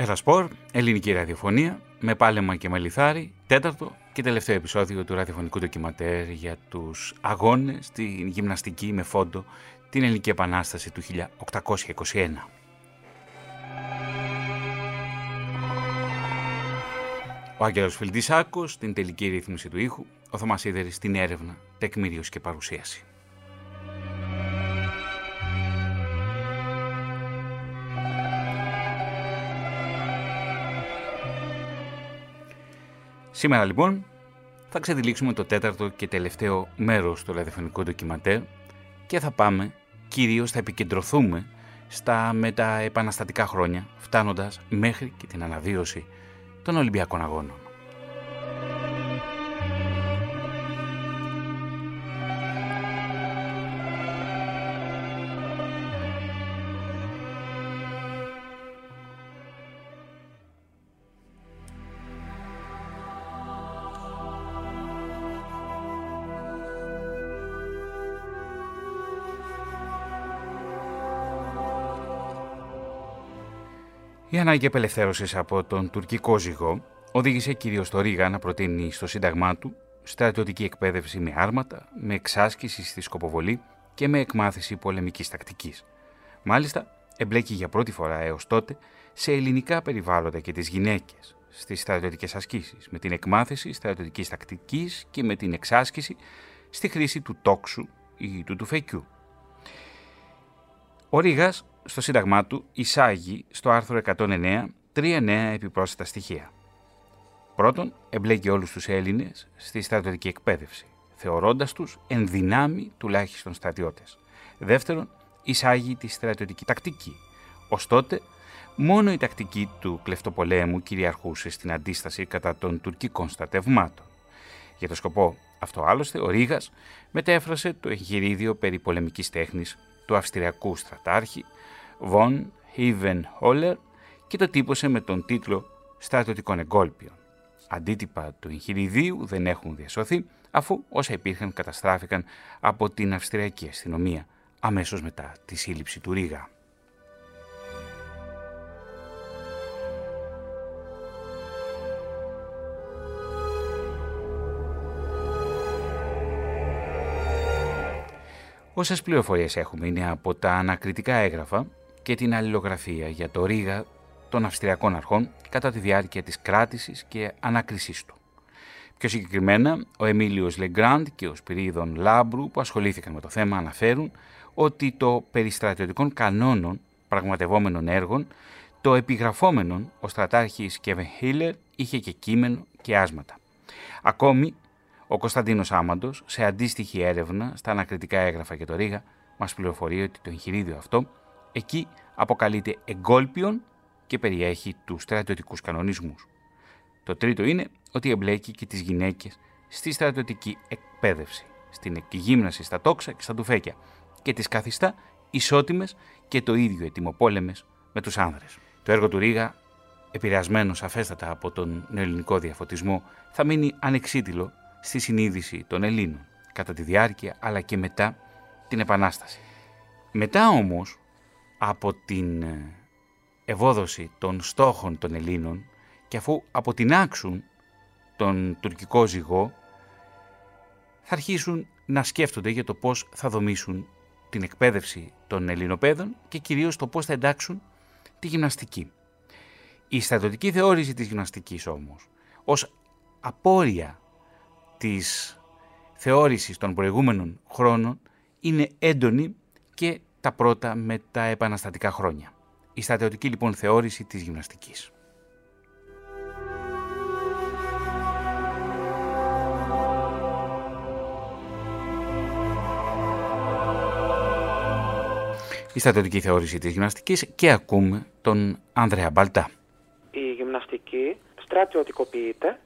Ερασπορ, ελληνική ραδιοφωνία, με πάλεμα και με λιθάρι, τέταρτο και τελευταίο επεισόδιο του ραδιοφωνικού ντοκιματέρ για τους αγώνες, την γυμναστική με φόντο, την Ελληνική Επανάσταση του 1821. Ο Άγγελος Φιλτισάκος, στην τελική ρύθμιση του ήχου, ο Θωμάς Ίδερης στην έρευνα, τεκμηρίωση και παρουσίαση. Σήμερα λοιπόν θα ξεδιλήξουμε το τέταρτο και τελευταίο μέρος του ραδιοφωνικού ντοκιματέρ και θα πάμε, κυρίως θα επικεντρωθούμε στα μεταεπαναστατικά χρόνια, φτάνοντας μέχρι και την αναβίωση των Ολυμπιακών Αγώνων. Η ανάγκη απελευθέρωσης από τον τουρκικό ζυγό οδήγησε κυρίως το Ρίγα να προτείνει στο Σύνταγμά του στρατιωτική εκπαίδευση με άρματα, με εξάσκηση στη σκοποβολή και με εκμάθηση πολεμικής τακτικής. Μάλιστα, εμπλέκει για πρώτη φορά έως τότε σε ελληνικά περιβάλλοντα και τις γυναίκες στις στρατιωτικές ασκήσεις, με την εκμάθηση στρατιωτικής τακτικής και με την εξάσκηση στη χρήση του τόξου ή του τουφεκιού. Ο Ρήγας στο Σύνταγμά του εισάγει στο άρθρο 109 τρία νέα επιπρόσθετα στοιχεία. Πρώτον, εμπλέκει όλους τους Έλληνες στη στρατιωτική εκπαίδευση, θεωρώντας τους εν δυνάμει τουλάχιστον στρατιώτες. Δεύτερον, εισάγει τη στρατιωτική τακτική. Ως τότε, μόνο η τακτική του κλεφτοπολέμου κυριαρχούσε στην αντίσταση κατά των τουρκικών στρατευμάτων. Για το σκοπό αυτό άλλωστε, ο Ρήγας μετέφρασε το εγχειρίδιο περί πολεμικής τέχνης του Αυστριακού στρατάρχη Von Holler και το τύπωσε με τον τίτλο «Στρατιωτικών εγκόλπιων». Αντίτυπα του εγχειριδίου δεν έχουν διασωθεί, αφού όσα υπήρχαν καταστράφηκαν από την Αυστριακή αστυνομία αμέσως μετά τη σύλληψη του Ρίγα. Όσες πληροφορίες έχουμε είναι από τα ανακριτικά έγγραφα και την αλληλογραφία για το Ρίγα των Αυστριακών Αρχών κατά τη διάρκεια της κράτησης και ανάκρισής του. Πιο συγκεκριμένα, ο Εμίλιος Λεγκράντ και ο Σπυρίδων Λάμπρου που ασχολήθηκαν με το θέμα αναφέρουν ότι το περιστρατιωτικών κανόνων πραγματευόμενων έργων, το επιγραφόμενον ο στρατάρχης Κέβεν Χίλερ είχε και κείμενο και άσματα. Ακόμη, ο Κωνσταντίνος Άμαντος, σε αντίστοιχη έρευνα στα ανακριτικά έγγραφα και το Ρίγα, μας πληροφορεί ότι το εγχειρίδιο αυτό Εκεί αποκαλείται εγκόλπιον και περιέχει τους στρατιωτικούς κανονισμούς. Το τρίτο είναι ότι εμπλέκει και τις γυναίκες στη στρατιωτική εκπαίδευση, στην εκγύμναση στα τόξα και στα τουφέκια και τις καθιστά ισότιμες και το ίδιο ετοιμοπόλεμες με τους άνδρες. Το έργο του Ρίγα, επηρεασμένος σαφέστατα από τον νεοελληνικό διαφωτισμό, θα μείνει ανεξίτηλο στη συνείδηση των Ελλήνων κατά τη διάρκεια αλλά και μετά την Επανάσταση. Μετά όμως από την ε, ευόδοση των στόχων των Ελλήνων και αφού αποτινάξουν τον τουρκικό ζυγό θα αρχίσουν να σκέφτονται για το πώς θα δομήσουν την εκπαίδευση των Ελληνοπαίδων και κυρίως το πώς θα εντάξουν τη γυμναστική. Η στρατιωτική θεώρηση της γυμναστικής όμως ως απόρρια της θεώρησης των προηγούμενων χρόνων είναι έντονη και τα πρώτα με τα επαναστατικά χρόνια. Η στρατιωτική λοιπόν θεώρηση της γυμναστικής. Η στρατιωτική θεώρηση της γυμναστικής και ακούμε τον Ανδρέα Μπαλτά. Η γυμναστική στρατιωτικοποιείται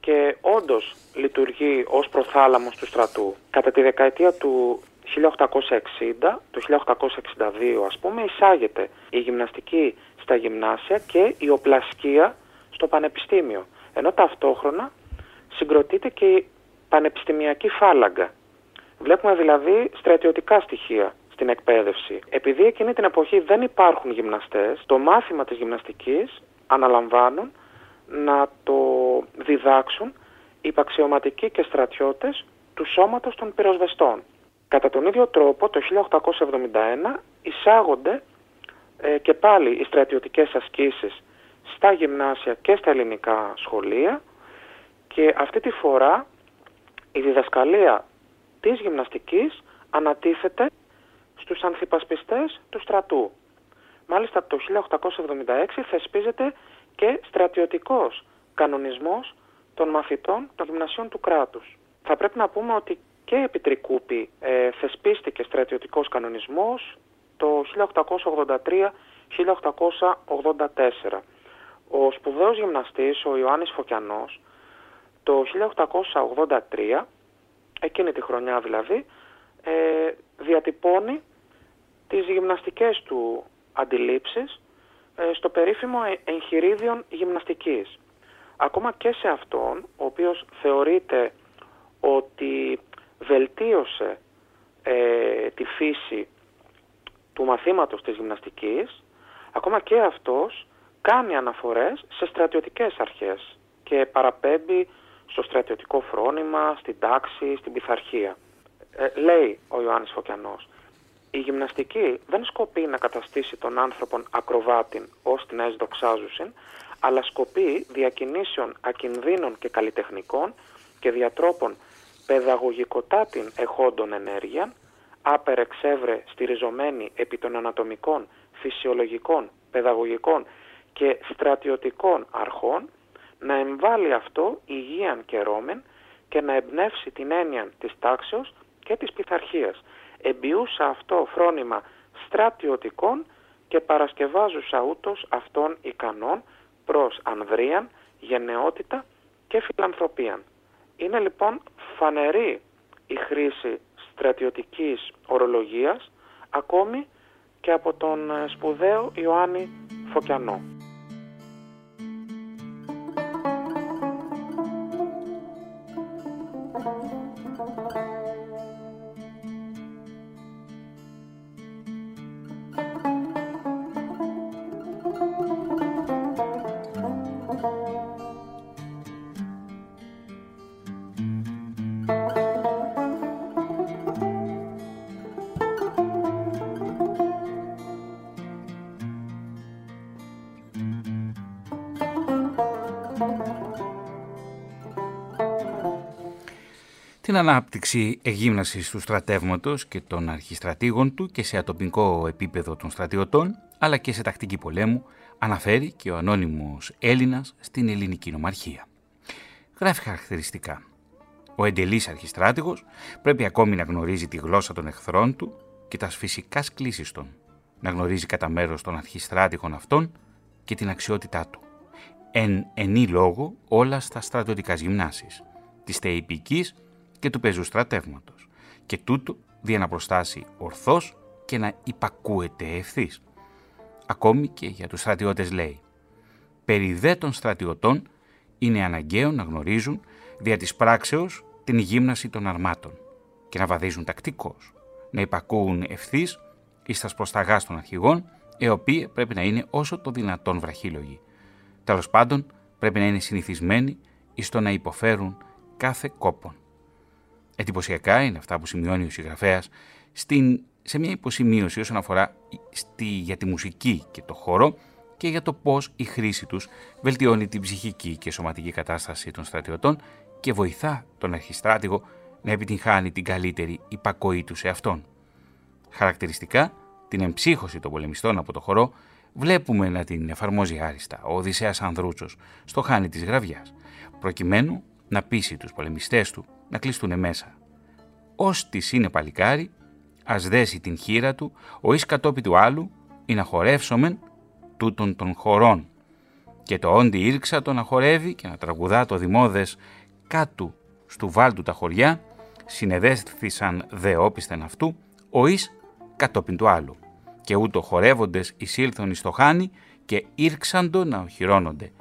και όντως λειτουργεί ως προθάλαμος του στρατού. Κατά τη δεκαετία του 1860, το 1862 ας πούμε, εισάγεται η γυμναστική στα γυμνάσια και η οπλασκία στο πανεπιστήμιο. Ενώ ταυτόχρονα συγκροτείται και η πανεπιστημιακή φάλαγγα. Βλέπουμε δηλαδή στρατιωτικά στοιχεία στην εκπαίδευση. Επειδή εκείνη την εποχή δεν υπάρχουν γυμναστές, το μάθημα της γυμναστικής αναλαμβάνουν να το διδάξουν υπαξιωματικοί και στρατιώτες του σώματος των πυροσβεστών. Κατά τον ίδιο τρόπο το 1871 εισάγονται ε, και πάλι οι στρατιωτικές ασκήσεις στα γυμνάσια και στα ελληνικά σχολεία και αυτή τη φορά η διδασκαλία της γυμναστικής ανατίθεται στους ανθυπασπιστές του στρατού. Μάλιστα το 1876 θεσπίζεται και στρατιωτικός κανονισμός των μαθητών των γυμνασίων του κράτους. Θα πρέπει να πούμε ότι και επί Τρικούπη ε, θεσπίστηκε στρατιωτικός κανονισμός το 1883-1884. Ο σπουδαίος γυμναστής, ο Ιωάννης Φωκιανός, το 1883, εκείνη τη χρονιά δηλαδή, ε, διατυπώνει τις γυμναστικές του αντιλήψεις ε, στο περίφημο εγχειρίδιον γυμναστικής. Ακόμα και σε αυτόν, ο οποίος θεωρείται ότι βελτίωσε ε, τη φύση του μαθήματος της γυμναστικής, ακόμα και αυτός κάνει αναφορές σε στρατιωτικές αρχές και παραπέμπει στο στρατιωτικό φρόνημα, στην τάξη, στην πειθαρχία. Ε, λέει ο Ιωάννης Φωκιανός, η γυμναστική δεν σκοπεί να καταστήσει τον άνθρωπον ακροβάτην ως την αισδοξάζουσιν, αλλά σκοπεί διακινήσεων ακινδύνων και καλλιτεχνικών και διατρόπων παιδαγωγικοτάτην εχόντων ενέργεια, άπερεξεύρε στηριζομένη επί των ανατομικών, φυσιολογικών, παιδαγωγικών και στρατιωτικών αρχών, να εμβάλει αυτό υγείαν και ρόμεν και να εμπνεύσει την έννοια της τάξεως και της πειθαρχίας. Εμπιούσα αυτό φρόνημα στρατιωτικών και παρασκευάζουσα ούτως αυτών ικανών προς ανδρίαν, γενναιότητα και φιλανθρωπίαν. Είναι λοιπόν φανερή η χρήση στρατιωτικής ορολογίας ακόμη και από τον σπουδαίο Ιωάννη Φωκιανό. Την ανάπτυξη εγύμνασης του στρατεύματος και των αρχιστρατήγων του και σε ατομικό επίπεδο των στρατιωτών, αλλά και σε τακτική πολέμου, αναφέρει και ο ανώνυμος Έλληνας στην ελληνική νομαρχία. Γράφει χαρακτηριστικά. Ο εντελής αρχιστράτηγος πρέπει ακόμη να γνωρίζει τη γλώσσα των εχθρών του και τα φυσικά κλήσεις των, να γνωρίζει κατά μέρος των αρχιστράτηγων αυτών και την αξιότητά του. Εν ενή λόγο όλα στα στρατιωτικά γυμνάσεις, της θεϊπικής και του πεζού στρατεύματος. Και τούτο δια να προστάσει ορθώς και να υπακούεται ευθύς. Ακόμη και για τους στρατιώτες λέει «Περί δε των στρατιωτών είναι αναγκαίο να γνωρίζουν δια της πράξεως την γύμναση των αρμάτων και να βαδίζουν τακτικώς, να υπακούουν ευθύς εις τα προσταγά των αρχηγών, οι οποίοι πρέπει να είναι όσο το δυνατόν βραχύλογοι. Τέλος πάντων, πρέπει να είναι συνηθισμένοι εις το να υποφέρουν κάθε κόπον. Εντυπωσιακά είναι αυτά που σημειώνει ο συγγραφέας σε μια υποσημείωση όσον αφορά στη, για τη μουσική και το χώρο και για το πώς η χρήση τους βελτιώνει την ψυχική και σωματική κατάσταση των στρατιωτών και βοηθά τον αρχιστράτηγο να επιτυγχάνει την καλύτερη υπακοή του σε αυτόν. Χαρακτηριστικά, την εμψύχωση των πολεμιστών από το χορό βλέπουμε να την εφαρμόζει άριστα ο Οδυσσέας Ανδρούτσος στο χάνι της γραβιάς, προκειμένου να πείσει τους πολεμιστές του να κλειστούν μέσα. Ως της είναι παλικάρι, ας δέσει την χείρα του, ο εις κατόπι του άλλου, ή να χορεύσομεν τούτων των χωρών. Και το όντι ήρξα το να χορεύει και να τραγουδά το δημόδες κάτω στου βάλτου τα χωριά, συνεδέστησαν δε όπισθεν αυτού, ο εις κατόπιν του άλλου. Και ούτω χορεύοντες εισήλθον εις το χάνι και ήρξαντο να οχυρώνονται,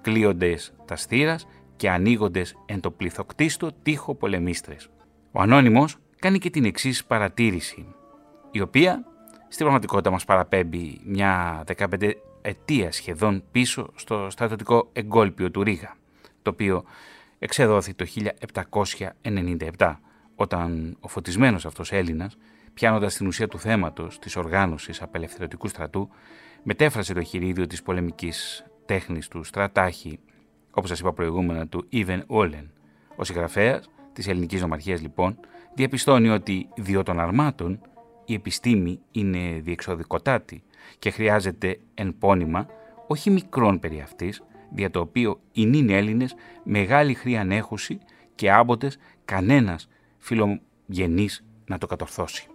κλείοντες τα στήρας και ανοίγοντες εν το πληθοκτίστο τείχο πολεμίστρες. Ο Ανώνυμος κάνει και την εξής παρατήρηση, η οποία στην πραγματικότητα μας παραπέμπει μια 15 αιτία σχεδόν πίσω στο στρατιωτικό εγκόλπιο του Ρίγα, το οποίο εξεδόθη το 1797, όταν ο φωτισμένος αυτός Έλληνας, πιάνοντας την ουσία του θέματος της οργάνωσης απελευθερωτικού στρατού, μετέφρασε το χειρίδιο της πολεμικής τέχνης του στρατάχη, όπως σας είπα προηγούμενα, του Ιβεν Όλεν. Ο συγγραφέας της ελληνικής νομαρχίας λοιπόν διαπιστώνει ότι διο των αρμάτων η επιστήμη είναι διεξοδικοτάτη και χρειάζεται εν πόνημα όχι μικρόν περί αυτής, δια το οποίο οι νυν Έλληνες μεγάλη χρή ανέχουση και άμποτες κανένας φιλογενής να το κατορθώσει.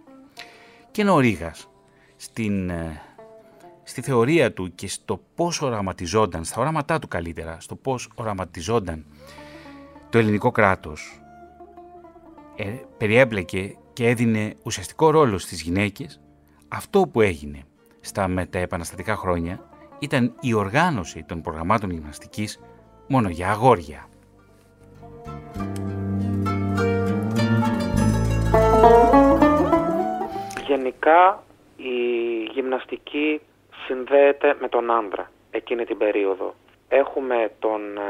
Και ενώ ο Ρήγας στην, ε, στη θεωρία του και στο πώς οραματιζόταν, στα οράματά του καλύτερα, στο πώς οραματιζόταν το ελληνικό κράτος, ε, περιέμπλεκε και έδινε ουσιαστικό ρόλο στις γυναίκες, αυτό που έγινε στα μεταεπαναστατικά χρόνια ήταν η οργάνωση των προγραμμάτων γυμναστικής μόνο για αγόρια. Γενικά η γυμναστική συνδέεται με τον άνδρα εκείνη την περίοδο. Έχουμε τον ε,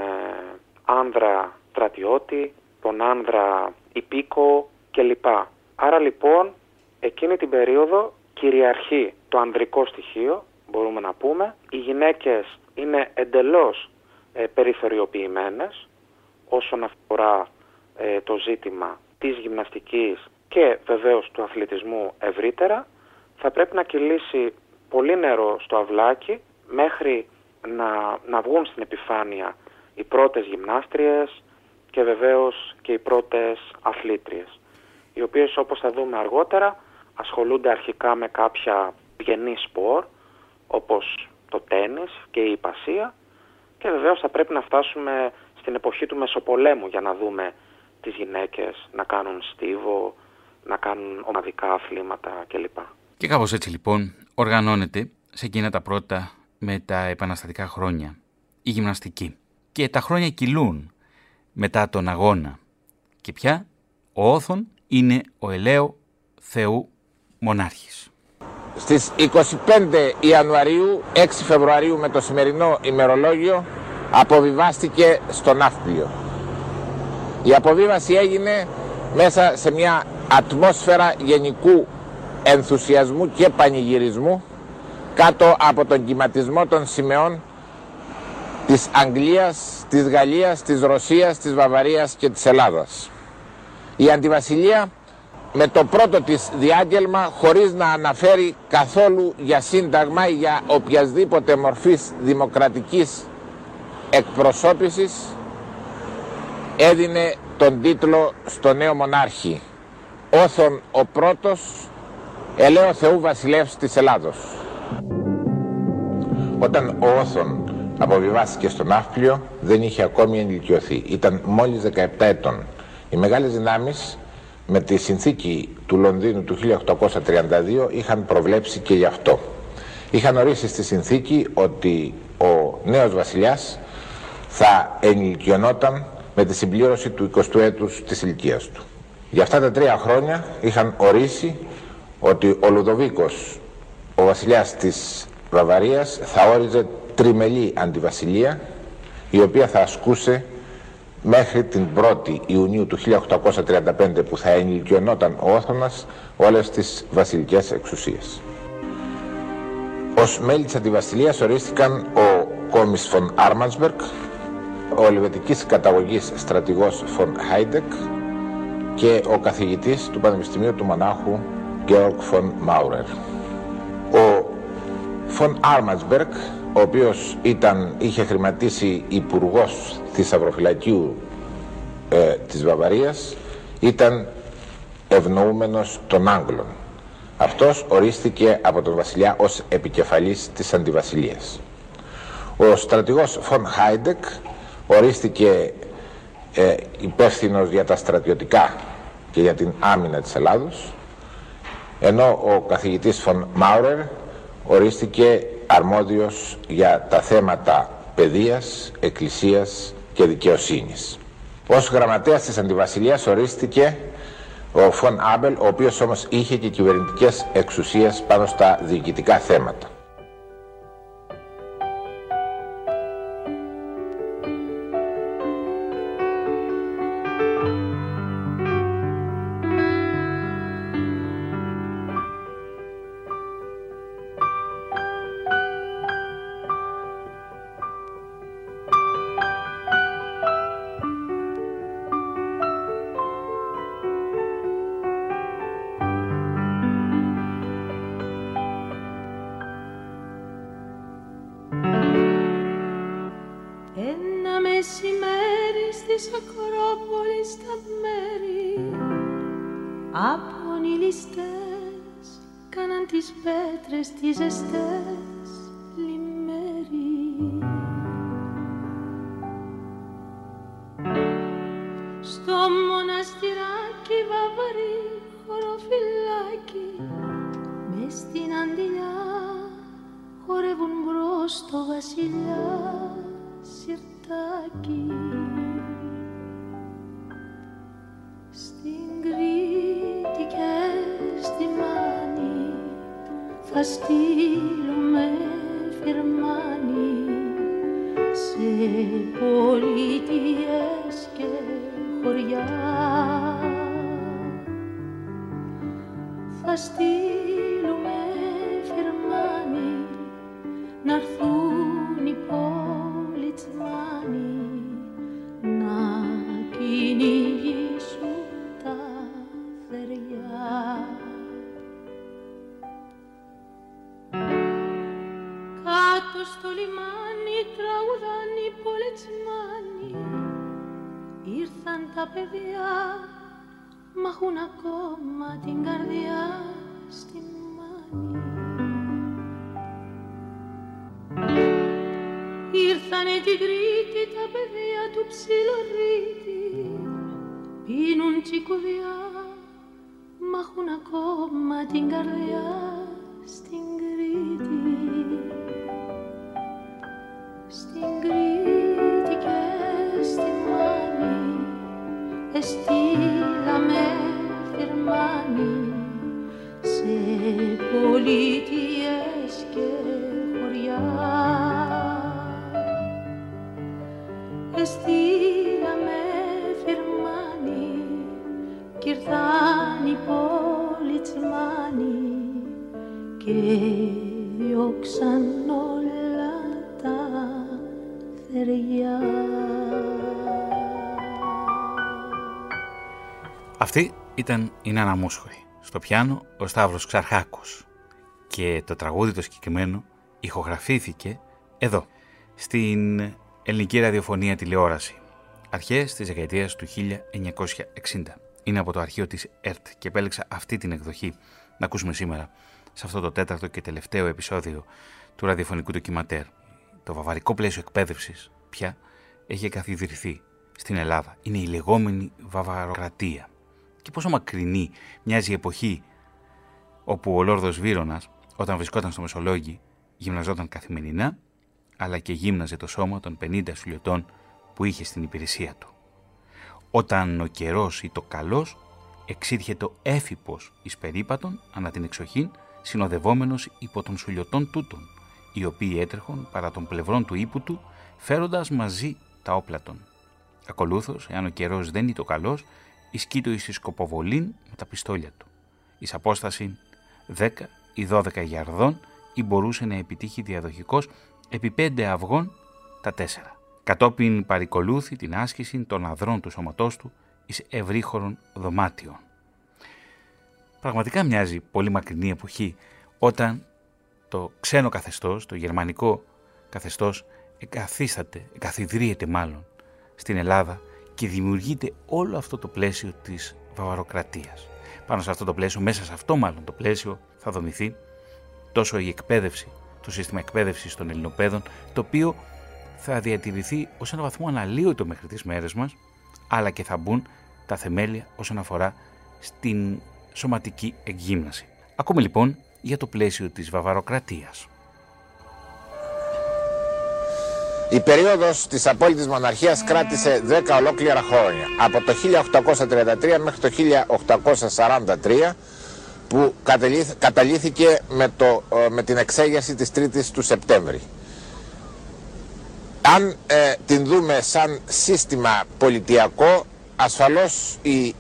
άνδρα στρατιώτη, τον άνδρα υπήκο κλπ. Άρα λοιπόν εκείνη την περίοδο κυριαρχεί το ανδρικό στοιχείο, μπορούμε να πούμε. Οι γυναίκες είναι εντελώς ε, περιθωριοποιημένες όσον αφορά ε, το ζήτημα της γυμναστικής και βεβαίως του αθλητισμού ευρύτερα. Θα πρέπει να κυλήσει πολύ νερό στο αυλάκι μέχρι να, να βγουν στην επιφάνεια οι πρώτες γυμνάστριες και βεβαίως και οι πρώτες αθλήτριες οι οποίες όπως θα δούμε αργότερα ασχολούνται αρχικά με κάποια γενή σπορ όπως το τένις και η υπασία και βεβαίως θα πρέπει να φτάσουμε στην εποχή του Μεσοπολέμου για να δούμε τις γυναίκες να κάνουν στίβο, να κάνουν ομαδικά αθλήματα κλπ. Και κάπως έτσι λοιπόν οργανώνεται σε εκείνα τα πρώτα με τα επαναστατικά χρόνια η γυμναστική. Και τα χρόνια κυλούν μετά τον αγώνα. Και πια ο Όθων είναι ο ελαίο Θεού Μονάρχης. Στις 25 Ιανουαρίου, 6 Φεβρουαρίου με το σημερινό ημερολόγιο αποβιβάστηκε στο Ναύπλιο. Η αποβίβαση έγινε μέσα σε μια ατμόσφαιρα γενικού ενθουσιασμού και πανηγυρισμού κάτω από τον κυματισμό των σημεών της Αγγλίας, της Γαλλίας, της Ρωσίας, της Βαβαρίας και της Ελλάδας. Η αντιβασιλεία με το πρώτο της διάγγελμα χωρίς να αναφέρει καθόλου για σύνταγμα ή για οποιασδήποτε μορφής δημοκρατικής εκπροσώπησης έδινε τον τίτλο στο νέο μονάρχη Όθων ο πρώτος ελαίο Θεού βασιλεύς της Ελλάδος. Όταν ο Όθων αποβιβάστηκε στον Ναύπλιο δεν είχε ακόμη ενηλικιωθεί. Ήταν μόλις 17 ετών. Οι μεγάλες δυνάμεις με τη συνθήκη του Λονδίνου του 1832 είχαν προβλέψει και γι' αυτό. Είχαν ορίσει στη συνθήκη ότι ο νέος βασιλιάς θα ενηλικιωνόταν με τη συμπλήρωση του 20ου έτους της ηλικίας του. Για αυτά τα τρία χρόνια είχαν ορίσει ότι ο Λουδοβίκος, ο βασιλιάς της Βαβαρίας, θα όριζε τριμελή αντιβασιλεία η οποία θα ασκούσε μέχρι την 1η Ιουνίου του 1835 που θα ενηλικιωνόταν ο Όθωνας όλες τις βασιλικές εξουσίες. Ως μέλη της αντιβασιλείας ορίστηκαν ο Κόμις Φον Άρμανσμπερκ, ο ελβετικής καταγωγής στρατηγός Φον Χάιντεκ και ο καθηγητής του Πανεπιστημίου του Μονάχου Γεώργ Φον Μάουρερ. Ο Φον Άρμανσμπεργκ ο οποίος ήταν, είχε χρηματίσει υπουργός θησαυροφυλακίου ε, της Βαβαρίας, ήταν ευνοούμενος των Άγγλων. Αυτός ορίστηκε από τον βασιλιά ως επικεφαλής της αντιβασιλείας. Ο στρατηγός Φον Χάιντεκ ορίστηκε ε, υπεύθυνος για τα στρατιωτικά και για την άμυνα της Ελλάδος, ενώ ο καθηγητής Φον Μάουρερ ορίστηκε αρμόδιος για τα θέματα παιδείας, εκκλησίας και δικαιοσύνης. Ως γραμματέας της Αντιβασιλείας ορίστηκε ο Φον Άμπελ, ο οποίος όμως είχε και κυβερνητικές εξουσίες πάνω στα διοικητικά θέματα. Μοναστηράκι βαβαρή χωροφυλάκι μες στην αντιλιά χορεύουν μπρος το βασιλιά σιρτάκι. Στην Κρήτη και στη Μάνη θα στείλουμε φυρμάνι σε πολιτείες και χωριά θα στείλουμε φυρμάνι να έρθουν οι πολιτσμάνοι να κυνηγήσουν τα θεριά. Κάτω στο λιμάνι τραγουδάν οι πολιτσμάνοι ήρθαν τα παιδιά μ' έχουν ακόμα την καρδιά στη μάνη. Ήρθανε την Κρήτη τα παιδιά του ψιλορίτη πίνουν τσικουδιά μ' έχουν ακόμα την καρδιά στην Κρήτη. Στην Κρήτη και στη Μάνη εστήλαμε φυρμάνι σε πολιτείες και χωριά. Εστήλαμε φυρμάνι κι ήρθαν οι πολιτσμάνοι και διώξαν όλα τα θεριά. Ήταν η Νάνα Μούσχοη. Στο πιάνο ο Σταύρος Ξαρχάκος. Και το τραγούδι το συγκεκριμένο ηχογραφήθηκε εδώ, στην ελληνική ραδιοφωνία τηλεόραση. Αρχές της δεκαετίας του 1960. Είναι από το αρχείο της ΕΡΤ και επέλεξα αυτή την εκδοχή να ακούσουμε σήμερα σε αυτό το τέταρτο και τελευταίο επεισόδιο του ραδιοφωνικού ντοκιματέρ. Το βαβαρικό πλαίσιο εκπαίδευσης πια έχει καθιδρυθεί στην Ελλάδα. Είναι η λεγόμενη βαβαροκρατία. Και πόσο μακρινή μοιάζει η εποχή όπου ο Λόρδος Βύρονας, όταν βρισκόταν στο Μεσολόγγι, γυμναζόταν καθημερινά, αλλά και γύμναζε το σώμα των 50 σουλιωτών που είχε στην υπηρεσία του. Όταν ο καιρός ή το καλός, εξήρχε το έφυπος εις περίπατον ανά την εξοχήν, συνοδευόμενος υπό των σουλιωτών τούτων, οι οποίοι έτρεχον παρά των πλευρών του ύπου του, φέροντας μαζί τα όπλα των. Ακολούθως, εάν ο καιρός δεν είναι το καλός, ισκείτο εις τη σκοποβολήν με τα πιστόλια του. Εις απόσταση 10 ή 12 γιαρδών ή μπορούσε να επιτύχει διαδοχικός επί πέντε αυγών τα τέσσερα. Κατόπιν παρικολούθη την άσκηση των αδρών του σώματός του εις ευρύχωρων δωμάτιων. Πραγματικά μοιάζει πολύ μακρινή εποχή όταν το ξένο καθεστώς, το γερμανικό καθεστώς εγκαθίσταται, εγκαθιδρύεται μάλλον στην Ελλάδα και δημιουργείται όλο αυτό το πλαίσιο της βαβαροκρατίας. Πάνω σε αυτό το πλαίσιο, μέσα σε αυτό μάλλον το πλαίσιο θα δομηθεί τόσο η εκπαίδευση, το σύστημα εκπαίδευσης των Ελληνοπαίδων, το οποίο θα διατηρηθεί ως ένα βαθμό αναλύωτο μέχρι τις μέρες μας, αλλά και θα μπουν τα θεμέλια όσον αφορά στην σωματική εκγύμναση. Ακούμε λοιπόν για το πλαίσιο της βαβαροκρατίας. Η περίοδος της απόλυτης μοναρχίας κράτησε 10 ολόκληρα χρόνια. Από το 1833 μέχρι το 1843 που καταλήθηκε με, το, με την εξέγερση της 3ης του Σεπτέμβρη. Αν ε, την δούμε σαν σύστημα πολιτιακό, ασφαλώς η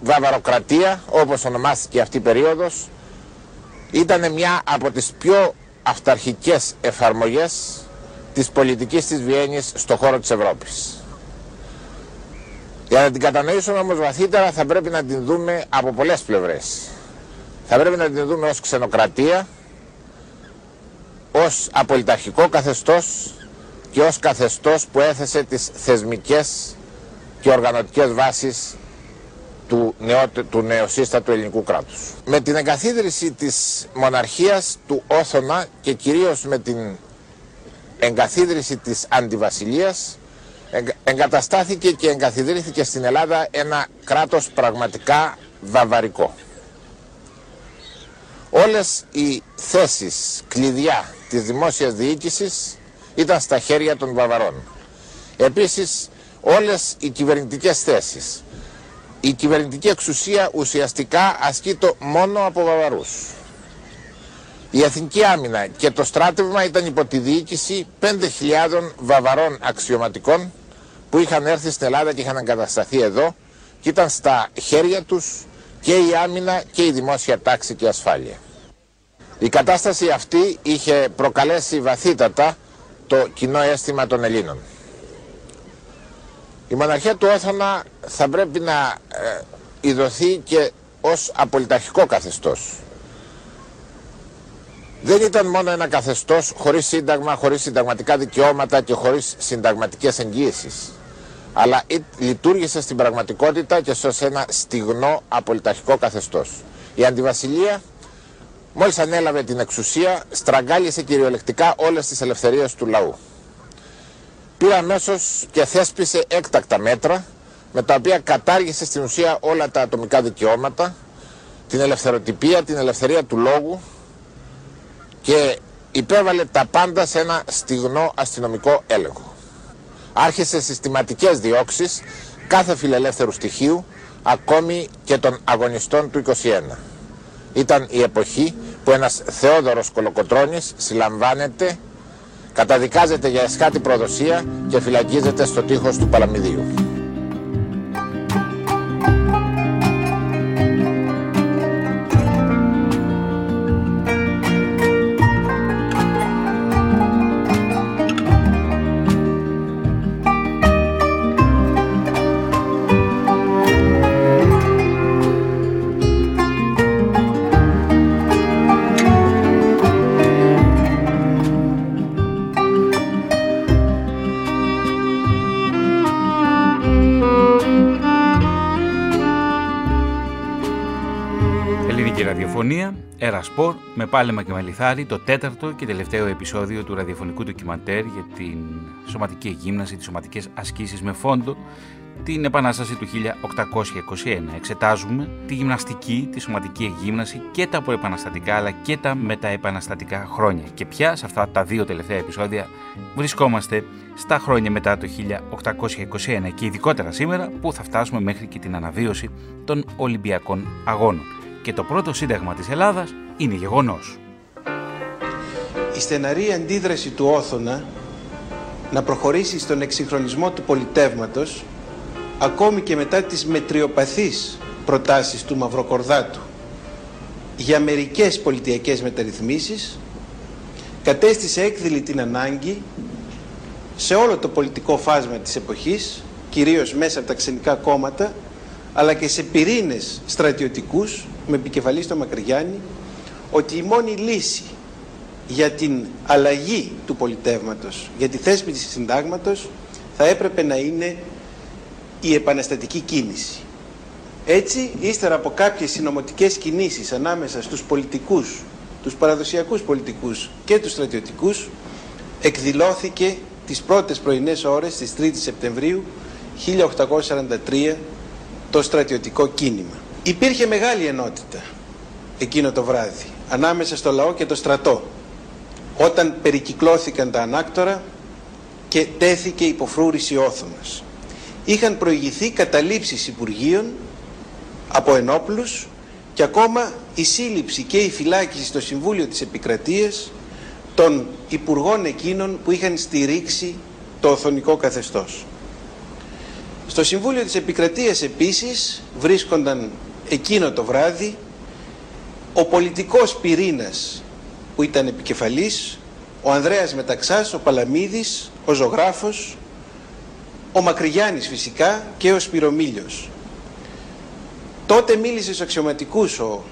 βαβαροκρατία, όπως ονομάστηκε αυτή η περίοδος, ήταν μια από τις πιο αυταρχικές εφαρμογές της πολιτικής της Βιέννης στο χώρο της Ευρώπης. Για να την κατανοήσουμε όμως βαθύτερα θα πρέπει να την δούμε από πολλές πλευρές. Θα πρέπει να την δούμε ως ξενοκρατία, ως απολυταρχικό καθεστώς και ως καθεστώς που έθεσε τις θεσμικές και οργανωτικές βάσεις του, νεό, του νεοσύστατου ελληνικού κράτους. Με την εγκαθίδρυση της μοναρχίας του Όθωνα και κυρίως με την εγκαθίδρυση της αντιβασιλείας εγκαταστάθηκε και εγκαθιδρύθηκε στην Ελλάδα ένα κράτος πραγματικά βαβαρικό. Όλες οι θέσεις κλειδιά της δημόσιας διοίκησης ήταν στα χέρια των Βαβαρών. Επίσης όλες οι κυβερνητικές θέσεις. Η κυβερνητική εξουσία ουσιαστικά ασκείται μόνο από Βαβαρούς. Η Εθνική Άμυνα και το στράτευμα ήταν υπό τη διοίκηση 5.000 βαβαρών αξιωματικών που είχαν έρθει στην Ελλάδα και είχαν εγκατασταθεί εδώ και ήταν στα χέρια τους και η άμυνα και η δημόσια τάξη και ασφάλεια. Η κατάσταση αυτή είχε προκαλέσει βαθύτατα το κοινό αίσθημα των Ελλήνων. Η μοναρχία του Όθωνα θα πρέπει να ε, ειδωθεί και ως απολυταρχικό καθεστώς. Δεν ήταν μόνο ένα καθεστώς χωρίς σύνταγμα, χωρίς συνταγματικά δικαιώματα και χωρίς συνταγματικές εγγύησεις αλλά λειτουργήσε στην πραγματικότητα και σε ένα στιγνό απολυταρχικό καθεστώς. Η αντιβασιλεία μόλις ανέλαβε την εξουσία στραγγάλισε κυριολεκτικά όλες τις ελευθερίες του λαού. Πήρε αμέσως και θέσπισε έκτακτα μέτρα με τα οποία κατάργησε στην ουσία όλα τα ατομικά δικαιώματα, την ελευθεροτυπία, την ελευθερία του λόγου και υπέβαλε τα πάντα σε ένα στιγνό αστυνομικό έλεγχο άρχισε συστηματικές διώξεις κάθε φιλελεύθερου στοιχείου, ακόμη και των αγωνιστών του 21. Ήταν η εποχή που ένας Θεόδωρος Κολοκοτρώνης συλλαμβάνεται, καταδικάζεται για εσχάτη προδοσία και φυλακίζεται στο τείχος του Παλαμιδίου. Ερασπορ με πάλεμα και μελιθάρι το τέταρτο και τελευταίο επεισόδιο του ραδιοφωνικού ντοκιμαντέρ για την σωματική γύμναση, τις σωματικές ασκήσεις με φόντο την Επανάσταση του 1821. Εξετάζουμε τη γυμναστική, τη σωματική εγγύμναση και τα προεπαναστατικά αλλά και τα μεταεπαναστατικά χρόνια. Και πια σε αυτά τα δύο τελευταία επεισόδια βρισκόμαστε στα χρόνια μετά το 1821 και ειδικότερα σήμερα που θα φτάσουμε μέχρι και την αναβίωση των Ολυμπιακών Αγώνων και το πρώτο σύνταγμα της Ελλάδας είναι γεγονός. Η στεναρή αντίδραση του Όθωνα να προχωρήσει στον εξυγχρονισμό του πολιτεύματος ακόμη και μετά τις μετριοπαθείς προτάσεις του Μαυροκορδάτου για μερικές πολιτιακές μεταρρυθμίσεις κατέστησε έκδηλη την ανάγκη σε όλο το πολιτικό φάσμα της εποχής κυρίως μέσα από τα ξενικά κόμματα αλλά και σε πυρήνες στρατιωτικούς με επικεφαλής στο Μακρυγιάννη ότι η μόνη λύση για την αλλαγή του πολιτεύματος, για τη θέσπιση συντάγματος θα έπρεπε να είναι η επαναστατική κίνηση. Έτσι, ύστερα από κάποιες συνωμοτικές κινήσεις ανάμεσα στους πολιτικούς, τους παραδοσιακούς πολιτικούς και τους στρατιωτικούς, εκδηλώθηκε τις πρώτες πρωινές ώρες της 3 Σεπτεμβρίου 1843 το στρατιωτικό κίνημα. Υπήρχε μεγάλη ενότητα εκείνο το βράδυ ανάμεσα στο λαό και το στρατό όταν περικυκλώθηκαν τα ανάκτορα και τέθηκε υποφρούρηση όθωνας. Είχαν προηγηθεί καταλήψεις Υπουργείων από ενόπλους και ακόμα η σύλληψη και η φυλάκιση στο Συμβούλιο της Επικρατείας των Υπουργών εκείνων που είχαν στηρίξει το οθονικό καθεστώς. Στο Συμβούλιο της Επικρατείας επίσης βρίσκονταν εκείνο το βράδυ ο πολιτικός πυρήνας που ήταν επικεφαλής, ο Ανδρέας Μεταξάς, ο Παλαμίδης, ο Ζωγράφος, ο Μακρυγιάννης φυσικά και ο Σπυρομήλιος. Τότε μίλησε στους αξιωματικούς ο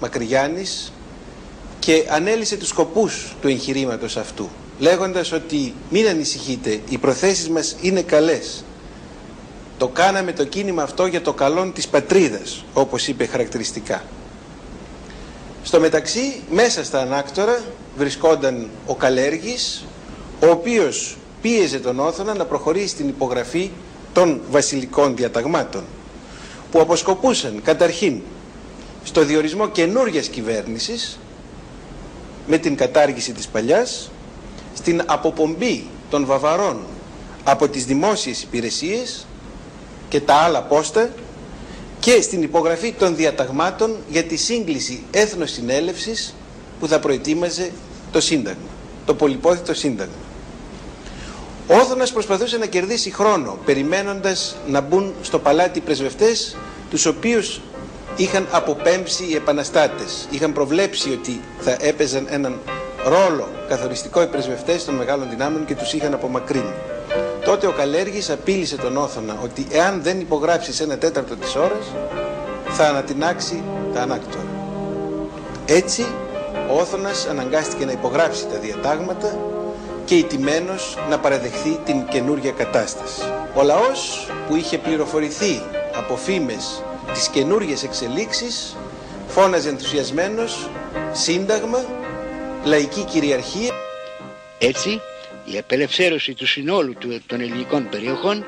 Μακρυγιάννης και ανέλησε τους σκοπούς του εγχειρήματος αυτού, λέγοντας ότι μην ανησυχείτε, οι προθέσεις μας είναι καλές Το κάναμε το κίνημα αυτό για το καλό της πατρίδας, όπως είπε χαρακτηριστικά. Στο μεταξύ, μέσα στα ανάκτορα βρισκόταν ο Καλέργης, ο οποίος πίεζε τον Όθωνα να προχωρήσει στην υπογραφή των βασιλικών διαταγμάτων, που αποσκοπούσαν καταρχήν στο διορισμό καινούργιας κυβέρνησης με την κατάργηση της παλιάς, στην αποπομπή των Βαβαρών από τις δημόσιες υπηρεσίες και τα άλλα πόστα και στην υπογραφή των διαταγμάτων για τη σύγκληση έθνος συνέλευσης που θα προετοίμαζε το Σύνταγμα, το πολυπόθητο Σύνταγμα. Ο Όθωνας προσπαθούσε να κερδίσει χρόνο περιμένοντας να μπουν στο παλάτι οι πρεσβευτές τους οποίους είχαν αποπέμψει οι επαναστάτες. Είχαν προβλέψει ότι θα έπαιζαν έναν ρόλο καθοριστικό οι πρεσβευτές των μεγάλων δυνάμεων και τους είχαν απομακρύνει. Τότε ο Καλέργης απείλησε τον Όθωνα ότι εάν δεν υπογράψει σε ένα τέταρτο της ώρας θα ανατινάξει τα ανάκτορα. Έτσι ο Όθωνας αναγκάστηκε να υπογράψει τα διατάγματα και ηττημένος να παραδεχθεί την καινούργια κατάσταση. Ο λαός που είχε πληροφορηθεί από φήμες τις καινούργιες εξελίξεις φώναζε ενθουσιασμένος σύνταγμα, λαϊκή κυριαρχία. Έτσι η απελευθέρωση του συνόλου των ελληνικών περιοχών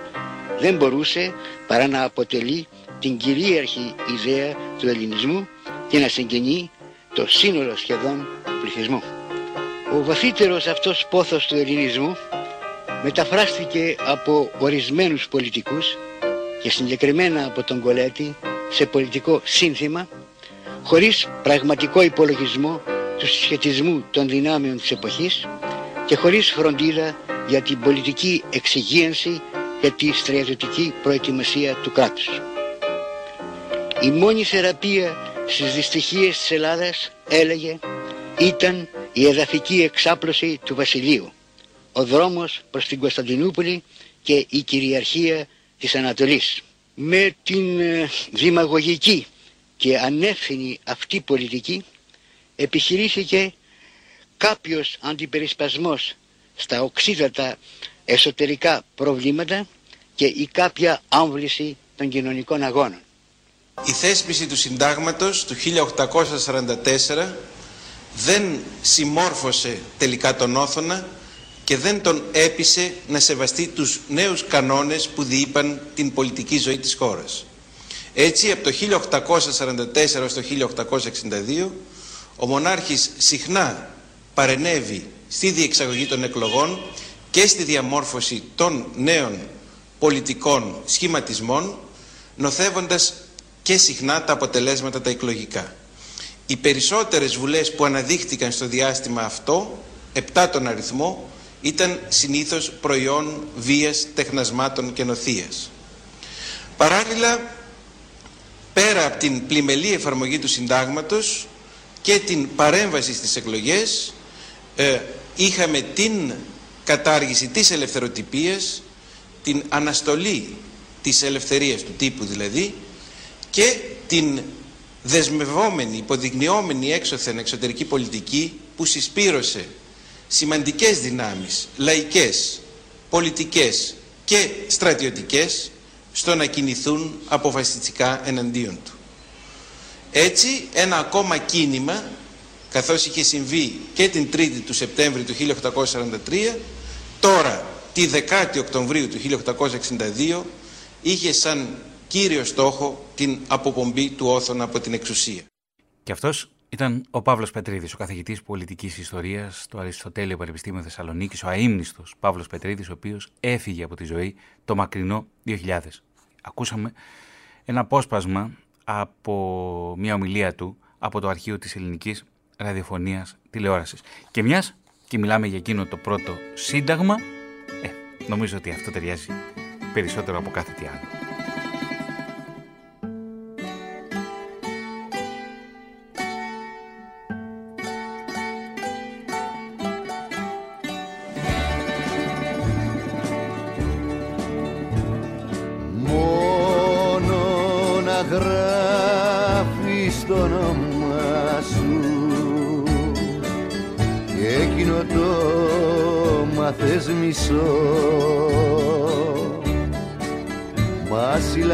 δεν μπορούσε παρά να αποτελεί την κυρίαρχη ιδέα του ελληνισμού και να συγκινεί το σύνολο σχεδόν πληθυσμού. Ο βαθύτερος αυτός πόθος του ελληνισμού μεταφράστηκε από ορισμένους πολιτικούς και συγκεκριμένα από τον Κολέτη σε πολιτικό σύνθημα χωρίς πραγματικό υπολογισμό του συσχετισμού των δυνάμεων της εποχής και χωρίς φροντίδα για την πολιτική εξυγίανση και τη στρατιωτική προετοιμασία του κράτους. Η μόνη θεραπεία στις δυστυχίες της Ελλάδας έλεγε ήταν η εδαφική εξάπλωση του βασιλείου, ο δρόμος προς την Κωνσταντινούπολη και η κυριαρχία της Ανατολής. Με την ε, δημαγωγική και ανεύθυνη αυτή πολιτική επιχειρήθηκε κάποιος αντιπερισπασμός στα οξύτατα εσωτερικά προβλήματα και η κάποια άμβληση των κοινωνικών αγώνων. Η θέσπιση του συντάγματος του 1844 δεν συμμόρφωσε τελικά τον Όθωνα και δεν τον έπεισε να σεβαστεί τους νέους κανόνες που διείπαν την πολιτική ζωή της χώρας. Έτσι από το 1844 έως το 1862 ο μονάρχης συχνά παρενέβη στη διεξαγωγή των εκλογών και στη διαμόρφωση των νέων πολιτικών σχηματισμών νοθεύοντας και συχνά τα αποτελέσματα τα εκλογικά. Οι περισσότερες βουλές που αναδείχθηκαν στο διάστημα αυτό, επτά τον αριθμό, ήταν συνήθως προϊόν βίας, τεχνασμάτων και νοθείας. Παράλληλα, πέρα από την πλημελή εφαρμογή του συντάγματος και την παρέμβαση στις εκλογές, ε, είχαμε την κατάργηση της ελευθεροτυπίας, την αναστολή της ελευθερίας του τύπου δηλαδή και την δεσμευόμενη, υποδεικνυόμενη έξωθεν εξωτερική πολιτική που συσπήρωσε σημαντικές δυνάμεις, λαϊκές, πολιτικές και στρατιωτικές στο να κινηθούν αποφασιστικά εναντίον του. Έτσι ένα ακόμα κίνημα καθώς είχε συμβεί και την 3η του Σεπτέμβρη του 1843 τώρα τη 10η Οκτωβρίου του 1862 είχε σαν κύριο στόχο την αποπομπή του Όθωνα από την εξουσία. Και αυτός ήταν ο Παύλος Πετρίδης, ο καθηγητής πολιτικής ιστορίας στο Αριστοτέλειο Πανεπιστήμιο Θεσσαλονίκης, ο αείμνηστος Παύλος Πετρίδης, ο οποίος έφυγε από τη ζωή το μακρινό 2000. Ακούσαμε ένα απόσπασμα από μια ομιλία του από το αρχείο της ελληνικής ραδιοφωνίας τηλεόρασης. Και μιας και μιλάμε για εκείνο το πρώτο σύνταγμα, ε, νομίζω ότι αυτό ταιριάζει περισσότερο από κάθε τι άλλο.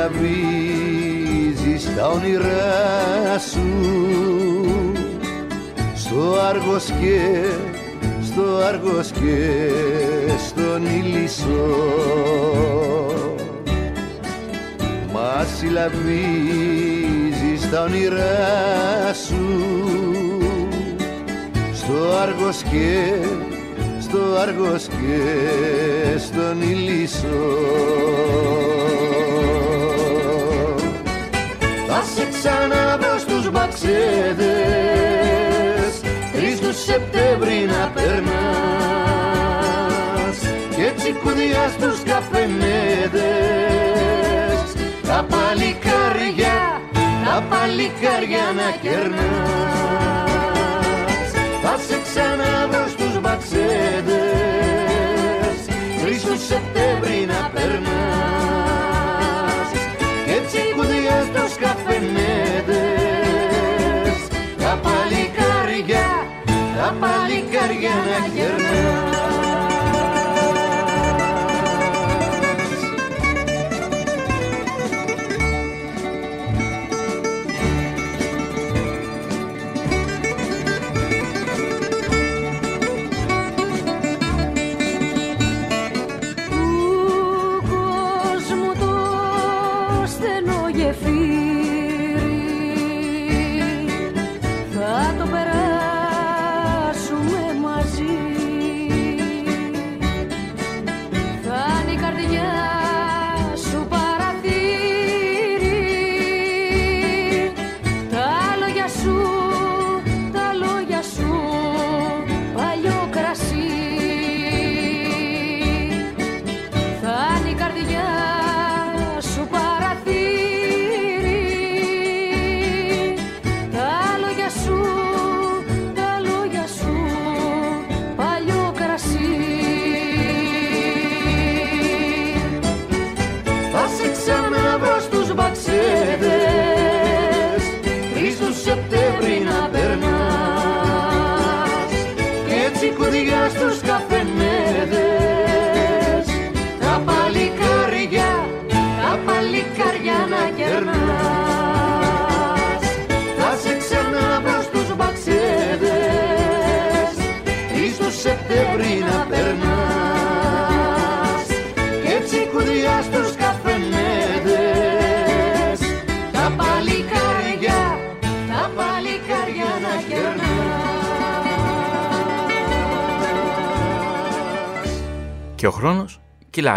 Μα συλλαβίζεις τα όνειρά σου. Στο Άργος και στο Άργος και στον Ηλισσό Μα συλλαβίζεις τα όνειρά σου. Στο Άργος και στο Άργος και στον Ηλισσό Θα σε ξαναβρω στους μπαξέδες τρεις του Σεπτέμβρη να περνάς και έτσι κουδιά στους καφενέδες. Τα παλικάρια, τα παλικάρια να κερνάς. Θα σε ξαναβρω στους μπαξέδες τρεις του Σεπτέμβρη να περνάς τα παλικάρια να